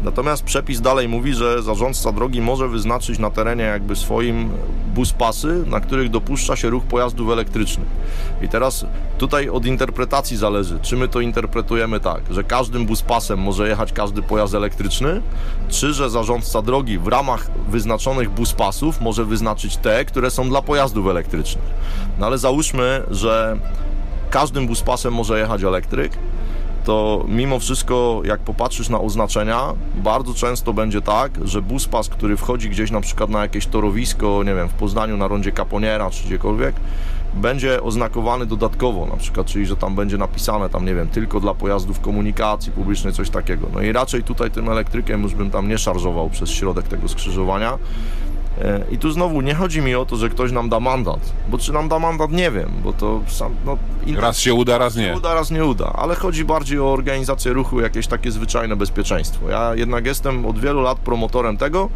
Natomiast przepis dalej mówi, że zarządca drogi może wyznaczyć na terenie jakby swoim buspasy, na których dopuszcza się ruch pojazdów elektrycznych. I teraz tutaj od interpretacji zależy, czy my to interpretujemy tak, że każdym buspasem może jechać każdy pojazd elektryczny, czy że zarządca drogi w ramach wyznaczonych buspasów może wyznaczyć te, które są dla pojazdów elektrycznych. No ale załóżmy, że każdym buspasem może jechać elektryk, to mimo wszystko, jak popatrzysz na oznaczenia, bardzo często będzie tak, że buspas, który wchodzi gdzieś na przykład na jakieś torowisko, nie wiem, w Poznaniu na rondzie Kaponiera czy gdziekolwiek, będzie oznakowany dodatkowo, na przykład, czyli że tam będzie napisane tam, nie wiem, tylko dla pojazdów komunikacji publicznej, coś takiego. No i raczej tutaj tym elektrykiem już bym tam nie szarżował przez środek tego skrzyżowania. E, I tu znowu nie chodzi mi o to, że ktoś nam da mandat, bo czy nam da mandat, nie wiem, bo to sam, no, Raz się uda, raz nie. uda, raz nie uda, ale chodzi bardziej o organizację ruchu, jakieś takie zwyczajne bezpieczeństwo. Ja jednak jestem od wielu lat promotorem tego,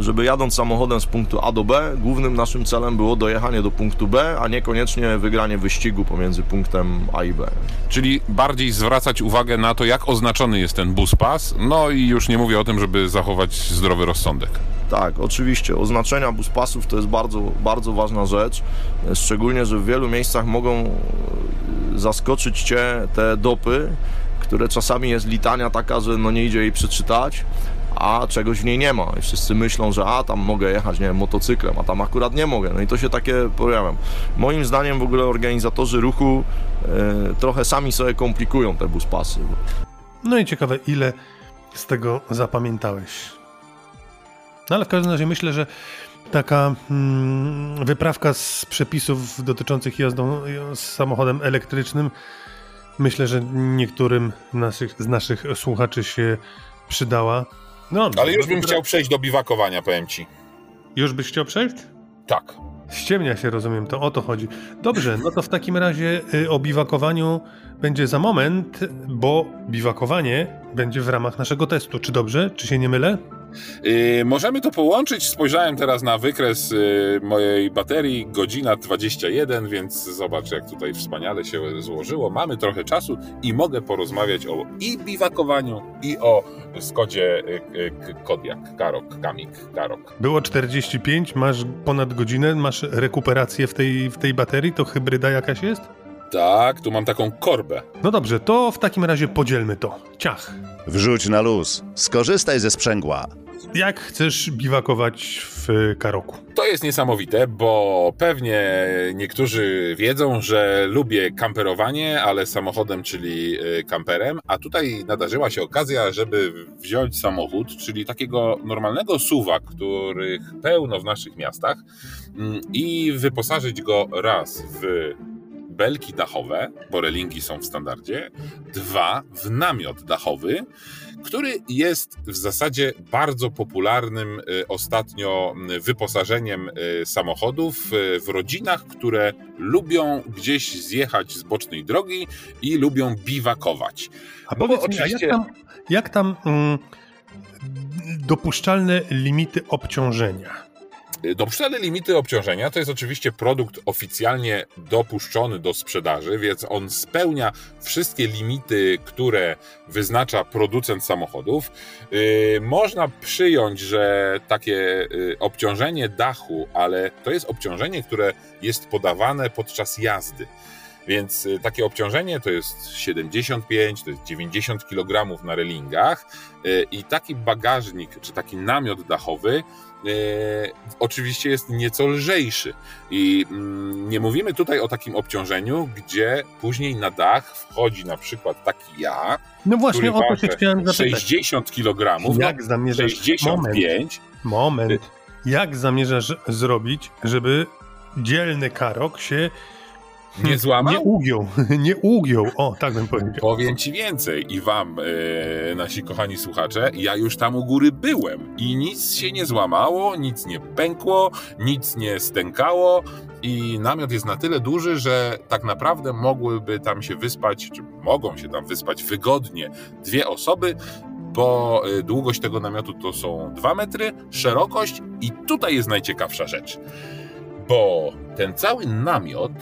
żeby jadąc samochodem z punktu A do B, głównym naszym celem było dojechanie do punktu B, a niekoniecznie wygranie wyścigu pomiędzy punktem A i B. Czyli bardziej zwracać uwagę na to, jak oznaczony jest ten bus pas, no i już nie mówię o tym, żeby zachować zdrowy rozsądek. Tak, oczywiście. Oznaczenia buspasów to jest bardzo, bardzo ważna rzecz. Szczególnie, że w wielu miejscach mogą e, zaskoczyć cię te dopy, które czasami jest litania taka, że no nie idzie jej przeczytać, a czegoś w niej nie ma. I wszyscy myślą, że a tam mogę jechać, nie wiem, motocyklem, a tam akurat nie mogę. No i to się takie pojawia. Moim zdaniem w ogóle organizatorzy ruchu e, trochę sami sobie komplikują te buspasy. No i ciekawe, ile z tego zapamiętałeś. No ale w każdym razie myślę, że taka mm, wyprawka z przepisów dotyczących jazdą z samochodem elektrycznym myślę, że niektórym naszych, z naszych słuchaczy się przydała. No, Ale już bym chciał przejść do biwakowania, powiem ci. Już byś chciał przejść? Tak. Ściemnia się, rozumiem, to o to chodzi. Dobrze, no to w takim razie y, o biwakowaniu będzie za moment, bo biwakowanie będzie w ramach naszego testu. Czy dobrze? Czy się nie mylę? Yy, możemy to połączyć. Spojrzałem teraz na wykres yy, mojej baterii, godzina 21, więc zobacz, jak tutaj wspaniale się złożyło. Mamy trochę czasu i mogę porozmawiać o i biwakowaniu, i o Skodzie yy, yy, Kodiak, Karok, Kamik, Karok. Było 45, masz ponad godzinę, masz rekuperację w tej, w tej baterii, to hybryda jakaś jest? Tak, tu mam taką korbę. No dobrze, to w takim razie podzielmy to. Ciach. Wrzuć na luz. Skorzystaj ze sprzęgła. Jak chcesz biwakować w Karoku? To jest niesamowite, bo pewnie niektórzy wiedzą, że lubię kamperowanie, ale samochodem, czyli y, kamperem, a tutaj nadarzyła się okazja, żeby wziąć samochód, czyli takiego normalnego suwa, których pełno w naszych miastach mm, i wyposażyć go raz w belki dachowe, bo relingi są w standardzie, dwa w namiot dachowy, który jest w zasadzie bardzo popularnym y, ostatnio y, wyposażeniem y, samochodów w rodzinach, które lubią gdzieś zjechać z bocznej drogi i lubią biwakować. A No bo powiedz mi, a jak oczywiście- tam, jak tam mm, dopuszczalne limity obciążenia? Y, Dopuszczalne limity obciążenia to jest oczywiście produkt oficjalnie dopuszczony do sprzedaży, więc on spełnia wszystkie limity, które wyznacza producent samochodów. Yy, można przyjąć, że takie yy, obciążenie dachu, ale to jest obciążenie, które jest podawane podczas jazdy. Więc y, takie obciążenie to jest 75, to jest 90 kg na relingach y, i taki bagażnik, czy taki namiot dachowy oczywiście jest nieco lżejszy. I mm, nie mówimy tutaj o takim obciążeniu, gdzie później na dach wchodzi na przykład taki ja, No właśnie który o to się waży chciałem zapytać. 60 kg, Jak zamierzasz... Moment, 65, moment. Jak zamierzasz zrobić, żeby dzielny Karok się Nie złamał? Nie ugiął, [laughs] nie ugiął. O, tak bym powiedział. Powiem ci więcej i wam, e, nasi kochani słuchacze, ja już tam u góry byłem i nic się nie złamało, nic nie pękło, nic nie stękało i namiot jest na tyle duży, że tak naprawdę mogłyby tam się wyspać, czy mogą się tam wyspać wygodnie dwie osoby, bo e, długość tego namiotu to są 2 metry, szerokość i tutaj jest najciekawsza rzecz, bo ten cały namiot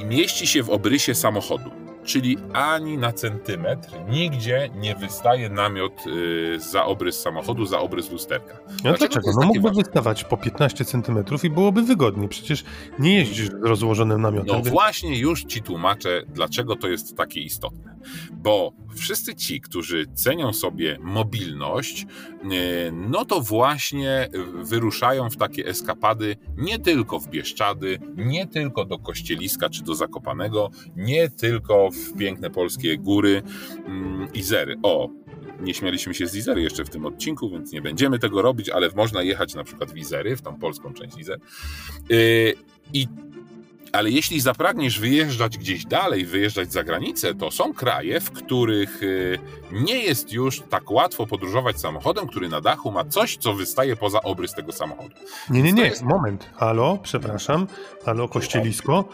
i mieści się w obrysie samochodu. Czyli ani na centymetr nigdzie nie wystaje namiot y, za obrys samochodu, za obrys lusterka. No Dlaczego dlaczego? No mógłby ważne? wystawać po 15 cm i byłoby wygodnie. Przecież nie jeździsz z rozłożonym namiotem. No więc- właśnie już ci tłumaczę, dlaczego to jest takie istotne. Bo wszyscy ci, którzy cenią sobie mobilność, y, no to właśnie wyruszają w takie eskapady nie tylko w Bieszczady, nie tylko do Kościeliska czy do Zakopanego, nie tylko w piękne polskie góry mm, Izery. O, nie śmialiśmy się z Izery jeszcze w tym odcinku, więc nie będziemy tego robić, ale można jechać na przykład w Izery, w tą polską część Izer. Yy, I ale jeśli zapragniesz wyjeżdżać gdzieś dalej, wyjeżdżać za granicę, to są kraje, w których y, nie jest już tak łatwo podróżować samochodem, który na dachu ma coś, co wystaje poza obrys tego samochodu. Nie, nie, nie, jest- moment. Halo, przepraszam. Halo, kościelisko.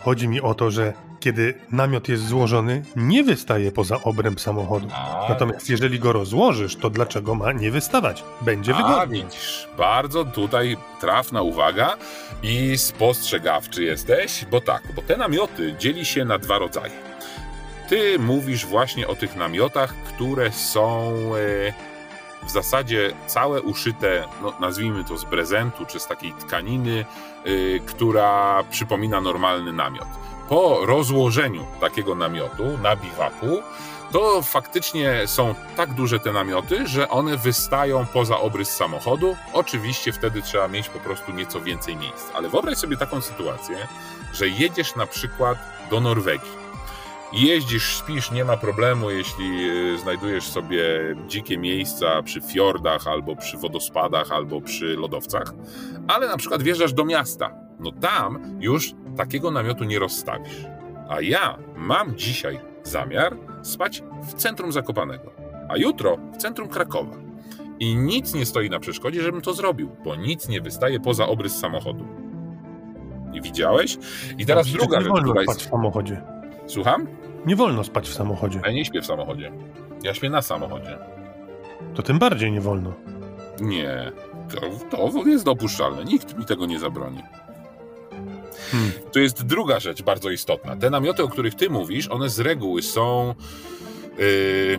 Chodzi mi o to, że kiedy namiot jest złożony, nie wystaje poza obręb samochodu. A, Natomiast jeżeli go rozłożysz, to dlaczego ma nie wystawać? Będzie A, wygodnie. widzisz, bardzo tutaj trafna uwaga i spostrzegawczy jesteś, bo tak, bo te namioty dzieli się na dwa rodzaje. Ty mówisz właśnie o tych namiotach, które są e, w zasadzie całe uszyte, no, nazwijmy to z prezentu, czy z takiej tkaniny, e, która przypomina normalny namiot. Po rozłożeniu takiego namiotu na biwaku, to faktycznie są tak duże te namioty, że one wystają poza obrys samochodu. Oczywiście wtedy trzeba mieć po prostu nieco więcej miejsc. Ale wyobraź sobie taką sytuację, że jedziesz na przykład do Norwegii. Jeździsz, śpisz, nie ma problemu, jeśli y, znajdujesz sobie dzikie miejsca przy fiordach, albo przy wodospadach, albo przy lodowcach, ale na przykład wjeżdżasz do miasta. No tam już takiego namiotu nie rozstawisz. A ja mam dzisiaj zamiar spać w centrum Zakopanego, a jutro w centrum Krakowa. I nic nie stoi na przeszkodzie, żebym to zrobił, bo nic nie wystaje poza obrys samochodu. I widziałeś? I teraz Przecież druga nie rzecz, wolno która spać jest... w samochodzie. Słucham? Nie wolno spać w samochodzie. Ja nie śpię w samochodzie. Ja śpię na samochodzie. To tym bardziej nie wolno. Nie. To, to jest dopuszczalne. Nikt mi tego nie zabroni. Hmm. To jest druga rzecz bardzo istotna. Te namioty, o których ty mówisz, one z reguły są. Yy,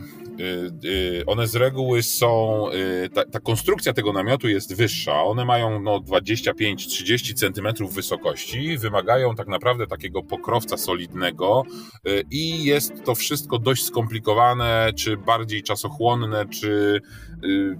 yy, one z reguły są. Yy, ta, ta konstrukcja tego namiotu jest wyższa. One mają no, 25-30 centymetrów wysokości. Wymagają tak naprawdę takiego pokrowca solidnego yy, i jest to wszystko dość skomplikowane, czy bardziej czasochłonne, czy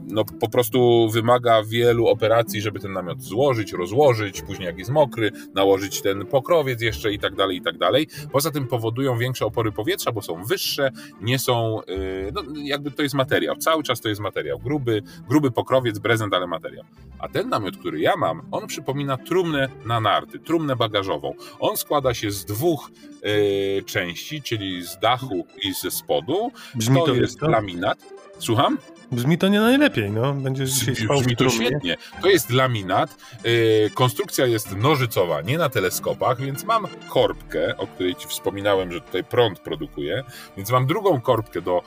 no, po prostu wymaga wielu operacji, żeby ten namiot złożyć, rozłożyć, później jak jest mokry, nałożyć ten pokrowiec jeszcze i tak dalej, i tak dalej. Poza tym powodują większe opory powietrza, bo są wyższe, nie są, yy, no, jakby to jest materiał, cały czas to jest materiał, gruby, gruby pokrowiec, prezent, ale materiał. A ten namiot, który ja mam, on przypomina trumnę na narty, trumnę bagażową. On składa się z dwóch yy, części, czyli z dachu i ze spodu. Brzmi to to, jest to laminat. Słucham? Brzmi to nie najlepiej, no. Będziesz dzisiaj spał Brzmi to świetnie. To jest laminat. Yy, konstrukcja jest nożycowa, nie na teleskopach, więc mam korbkę, o której ci wspominałem, że tutaj prąd produkuje. Więc mam drugą korbkę do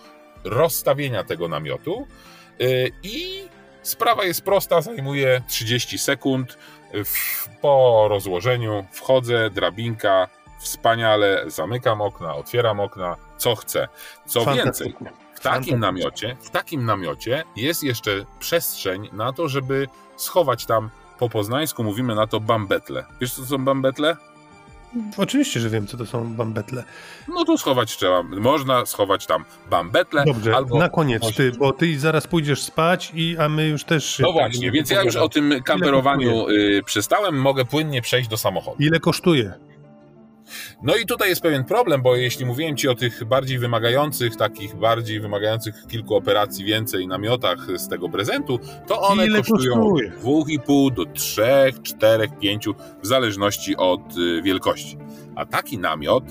rozstawienia tego namiotu. Yy, I sprawa jest prosta, zajmuje 30 sekund. W, po rozłożeniu wchodzę, drabinka, wspaniale, zamykam okna, otwieram okna, co chcę. Co więcej. W takim namiocie, w takim namiocie jest jeszcze przestrzeń na to, żeby schować tam, po poznańsku mówimy na to bambetle. Wiesz co to są bambetle? Oczywiście, że wiem, co to są bambetle. No to schować trzeba, można schować tam bambetle Dobrze, albo... na koniec ty, bo ty zaraz pójdziesz spać, i, a my już też... No tak właśnie, więc ja już o tym kamperowaniu y, przestałem, mogę płynnie przejść do samochodu. Ile kosztuje? No i tutaj jest pewien problem, bo jeśli mówiłem Ci o tych bardziej wymagających, takich bardziej wymagających kilku operacji więcej namiotach z tego prezentu, to one Ile kosztują kosztuje? 2,5 do 3, 4, 5, w zależności od y, wielkości. A taki namiot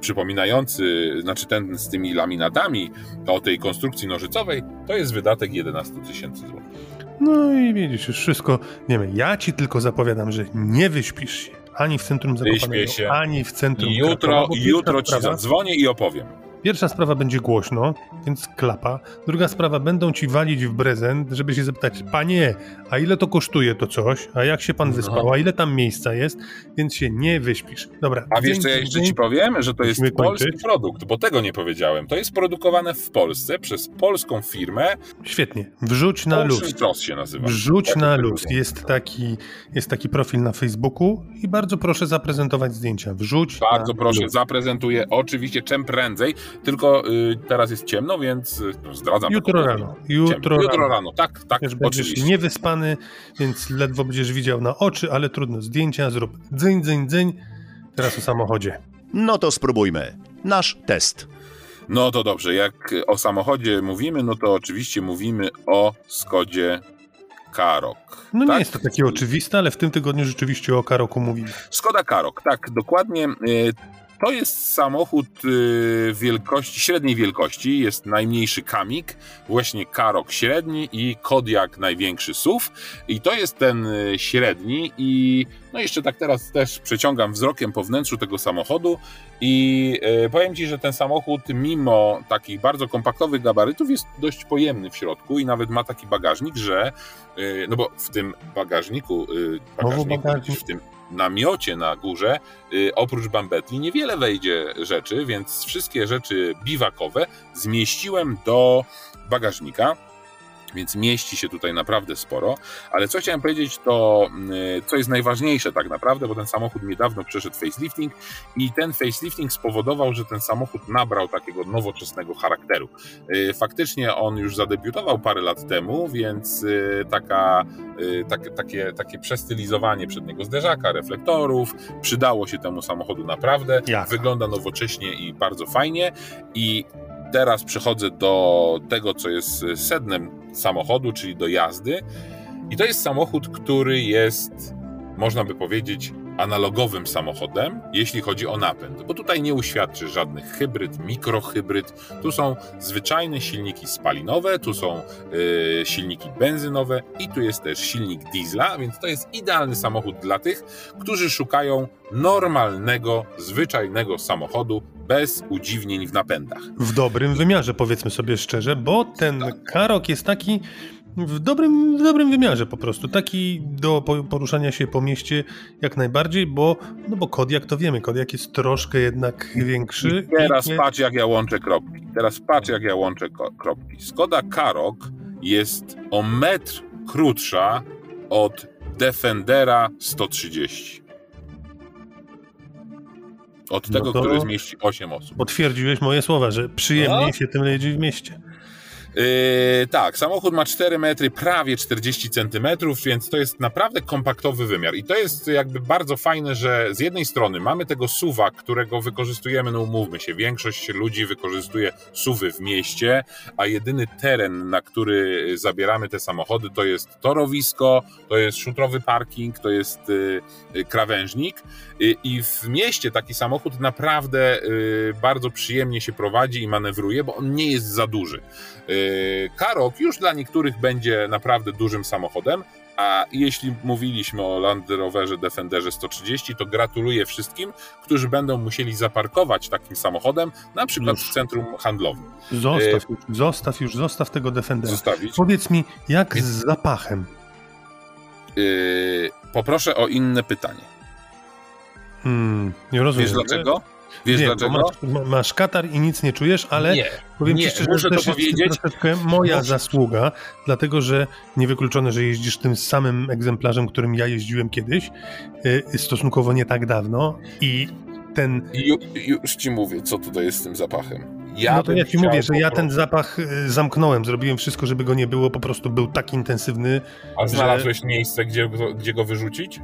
przypominający, znaczy ten z tymi laminatami o tej konstrukcji nożycowej, to jest wydatek 11 tysięcy złotych. No i widzisz, już wszystko wiemy. Ja ci tylko zapowiadam, że nie wyśpisz się ani w centrum się. ani w centrum jutro, Krakowa, jutro ci sprawa- zadzwonię i opowiem. Pierwsza sprawa będzie głośno, więc klapa. Druga sprawa, będą ci walić w prezent, żeby się zapytać, panie, a ile to kosztuje to coś? A jak się pan No. wyspał? A ile tam miejsca jest? Więc się nie wyśpisz. Dobra. A wiesz, co ja jeszcze ci powiem? Że to jest polski kończyć. produkt, bo tego nie powiedziałem. To jest produkowane w Polsce przez polską firmę. Świetnie. Wrzuć na luz. Się nazywa. Wrzuć Tak na luz. Jest taki, jest taki profil na Facebooku i bardzo proszę zaprezentować zdjęcia. Wrzuć Bardzo na proszę, luz. zaprezentuję oczywiście czym prędzej, tylko y, teraz jest ciemno, więc y, zdradzam. Jutro rano. Jutro Ciemno. Jutro rano. rano, tak, tak, Wiesz, będziesz oczywiście. niewyspany, więc ledwo będziesz widział na oczy, ale trudno. Zdjęcia zrób. Dzyń, dzyń, dzyń. Teraz o samochodzie. No to spróbujmy. Nasz test. No to dobrze, jak o samochodzie mówimy, no to oczywiście mówimy o Skodzie Karok. No tak? nie jest to takie oczywiste, ale w tym tygodniu rzeczywiście o Karoku mówimy. Skoda Karok, tak, dokładnie. To jest samochód e, wielkości, średniej wielkości. Jest najmniejszy Kamik, właśnie Karok średni i Kodiak największy SUV. I to jest ten e, średni i no jeszcze tak teraz też przeciągam wzrokiem po wnętrzu tego samochodu i e, powiem Ci, że ten samochód mimo takich bardzo kompaktowych gabarytów jest dość pojemny w środku i nawet ma taki bagażnik, że no bo w tym bagażniku, bagażniku bagażnik. w tym namiocie na górze, y, oprócz bambetli, niewiele wejdzie rzeczy, więc wszystkie rzeczy biwakowe zmieściłem do bagażnika. Więc mieści się tutaj naprawdę sporo. Ale co chciałem powiedzieć, to y, co jest najważniejsze tak naprawdę, bo ten samochód niedawno przeszedł facelifting i ten facelifting spowodował, że ten samochód nabrał takiego nowoczesnego charakteru. Y, Faktycznie on już zadebiutował parę lat temu, więc y, taka, y, takie, takie, przestylizowanie przedniego zderzaka, reflektorów przydało się temu samochodu naprawdę. Jak? Wygląda nowocześnie i bardzo fajnie. I teraz przechodzę do tego, co jest sednem samochodu, czyli do jazdy. I to jest samochód, który jest, można by powiedzieć, analogowym samochodem, jeśli chodzi o napęd. Bo tutaj nie uświadczy żadnych hybryd, mikrohybryd. Tu są zwyczajne silniki spalinowe, tu są y, silniki benzynowe i tu jest też silnik diesla, więc to jest idealny samochód dla tych, którzy szukają normalnego, zwyczajnego samochodu bez udziwnień w napędach. W dobrym wymiarze, powiedzmy sobie szczerze, bo ten Tak. Karok jest taki w dobrym, w dobrym wymiarze po prostu. Taki do po- poruszania się po mieście jak najbardziej, bo, no bo Kodiak to wiemy, Kodiak jest troszkę jednak większy. I teraz i nie- patrz, jak ja łączę kropki. Teraz patrz, jak ja łączę kropki. Skoda Karok jest o metr krótsza od Defendera 130. Od No tego, to- który zmieści 8 osób. Potwierdziłeś moje słowa, że przyjemniej No. się tym jeździ w mieście. Yy, tak, samochód ma 4 metry, prawie 40 centymetrów, więc to jest naprawdę kompaktowy wymiar. I to jest jakby bardzo fajne, że z jednej strony mamy tego suwa, którego wykorzystujemy, no umówmy się, większość ludzi wykorzystuje suwy w mieście, a jedyny teren, na który zabieramy te samochody, to jest torowisko, to jest szutrowy parking, to jest y, y, krawężnik. Y, I w mieście taki samochód naprawdę y, bardzo przyjemnie się prowadzi i manewruje, bo on nie jest za duży. Yy, Karok już dla niektórych będzie naprawdę dużym samochodem, a jeśli mówiliśmy o Land Roverze Defenderze 130, to gratuluję wszystkim, którzy będą musieli zaparkować takim samochodem, na przykład Już. w centrum handlowym. Zostaw już, zostaw już, zostaw tego Defendera. Zostawić. Powiedz mi, jak z zapachem? Yy, poproszę o inne pytanie. Hmm, nie rozumiem. Wiesz dlaczego? Wiesz Wiem, dlaczego? Masz, ma- masz katar i nic nie czujesz, ale nie, powiem nie, ci szczerze, muszę że to też jest powiedzieć. troszeczkę moja Muszę. zasługa, dlatego że niewykluczone, że jeździsz tym samym egzemplarzem, którym ja jeździłem kiedyś, y, stosunkowo nie tak dawno i ten... Ju, już ci mówię, co tutaj jest z tym zapachem. Ja no to ja ci mówię, że ja ten zapach y, zamknąłem, zrobiłem wszystko, żeby go nie było, po prostu był tak intensywny. A znalazłeś miejsce, gdzie, gdzie go wyrzucić?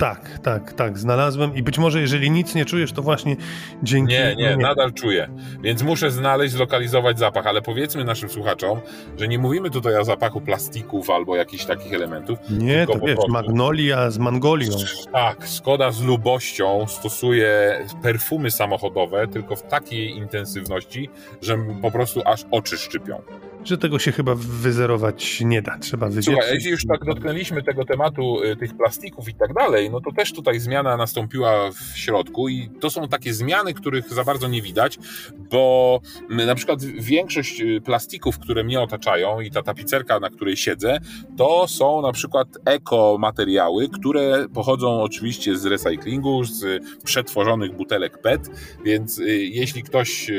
Tak, tak, tak, znalazłem i być może jeżeli nic nie czujesz, to właśnie dzięki... Nie, nie, nadal czuję. Więc muszę znaleźć, zlokalizować zapach, ale powiedzmy naszym słuchaczom, że nie mówimy tutaj o zapachu plastików albo jakichś takich elementów. Nie, to wiesz, prostu- Magnolia z Mangolią. Tak, Skoda z lubością stosuje perfumy samochodowe, tylko w takiej intensywności, że po prostu aż oczy szczypią. Że tego się chyba wyzerować nie da, trzeba wyzietrzyć. Słuchaj, jeśli już tak dotknęliśmy tego tematu y, tych plastików i tak dalej, no to też tutaj zmiana nastąpiła w środku i to są takie zmiany, których za bardzo nie widać, bo na przykład większość y, plastików, które mnie otaczają i ta tapicerka, na której siedzę, to są na przykład ekomateriały, które pochodzą oczywiście z recyklingu, z przetworzonych butelek PET, więc y, jeśli ktoś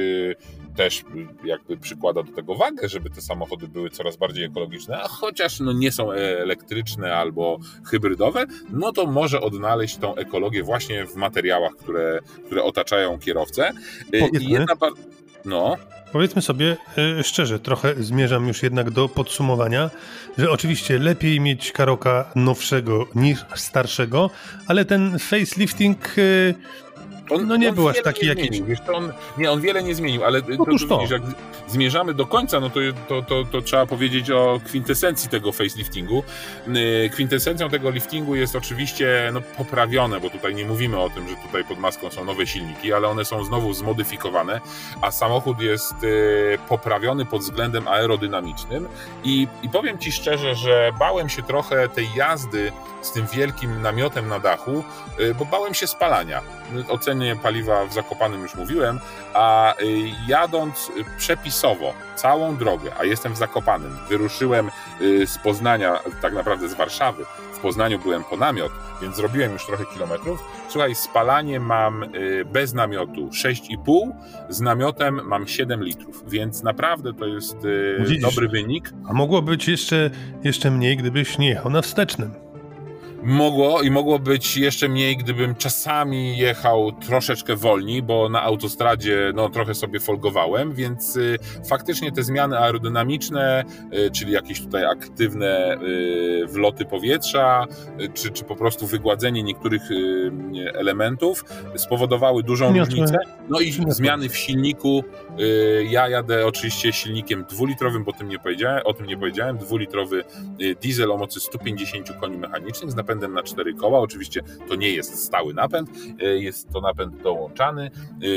też y, jakby przykłada do tego wagę, żeby te samochody były coraz bardziej ekologiczne, a chociaż no nie są elektryczne albo hybrydowe, no to może odnaleźć tą ekologię właśnie w materiałach, które, które otaczają kierowcę. Y, Powiedzmy. I jedna. No, Powiedzmy sobie e, szczerze, trochę zmierzam już jednak do podsumowania, że oczywiście lepiej mieć karoka nowszego niż starszego, ale ten facelifting e, On, No nie on był aż wiele taki nie jakiś- Zmienił. Wiesz, on, nie, on wiele nie zmienił, ale to, Otóż to, to. widzisz, jak zmierzamy do końca, no to, to, to, to trzeba powiedzieć o kwintesencji tego faceliftingu. Yy, Kwintesencją tego liftingu jest oczywiście no, poprawione, bo tutaj nie mówimy o tym, że tutaj pod maską są nowe silniki, ale one są znowu zmodyfikowane, a samochód jest yy, poprawiony pod względem aerodynamicznym i, i powiem Ci szczerze, że bałem się trochę tej jazdy z tym wielkim namiotem na dachu, yy, bo bałem się spalania. O cenie paliwa w Zakopanym już mówiłem, a y, jadąc przepisowo całą drogę, a jestem w Zakopanym, wyruszyłem y, z Poznania, tak naprawdę z Warszawy, w Poznaniu byłem po namiot, więc zrobiłem już trochę kilometrów. Słuchaj, spalanie mam y, bez namiotu 6,5, z namiotem mam 7 litrów, więc naprawdę to jest y, Widzisz? dobry wynik. a mogło być jeszcze, jeszcze mniej, gdybyś nie jechał na wstecznym. Mogło i mogło być jeszcze mniej, gdybym czasami jechał troszeczkę wolniej, bo na autostradzie no, trochę sobie folgowałem, więc y, faktycznie te zmiany aerodynamiczne, y, czyli jakieś tutaj aktywne y, wloty powietrza, y, czy, czy po prostu wygładzenie niektórych y, elementów spowodowały dużą różnicę. No i zmiany w silniku. Y, ja jadę oczywiście silnikiem dwulitrowym, bo tym nie powiedziałem, o tym nie powiedziałem. Dwulitrowy diesel o mocy 150 koni mechanicznych z napędem na cztery koła. Oczywiście to nie jest stały napęd, y, jest to napęd dołączany.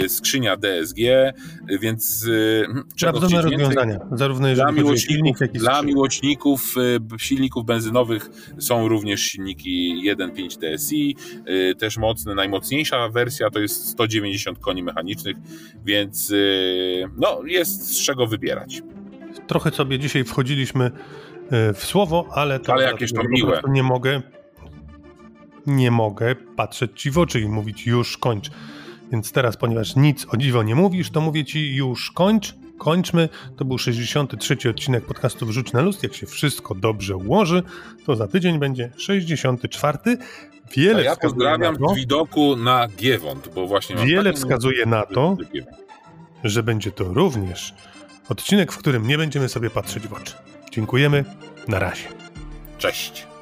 Y, Skrzynia DSG, y, więc y, czego chcieć więcej? rozwiązania, zarówno Dla jeżeli miłośników, silnik, jak i dla miłośników silników benzynowych są również silniki 1.5 TSI, y, też mocne. Najmocniejsza wersja to jest 190 koni mechanicznych, więc no, jest z czego wybierać. Trochę sobie dzisiaj wchodziliśmy e, w słowo, ale to, Ale jakieś to miłe. Nie mogę, nie mogę patrzeć ci w oczy i mówić już kończ. Więc teraz, ponieważ nic o dziwo nie mówisz, to mówię ci już kończ, kończmy. To był 63 odcinek podcastu Wrzuć na luz. Jak się wszystko dobrze ułoży, to za tydzień będzie 64. Wiele A ja pozdrawiam na to, widoku na Giewont, bo właśnie Wiele wskazuje na to, że będzie to również odcinek, w którym nie będziemy sobie patrzeć w oczy. Dziękujemy. Na razie. Cześć.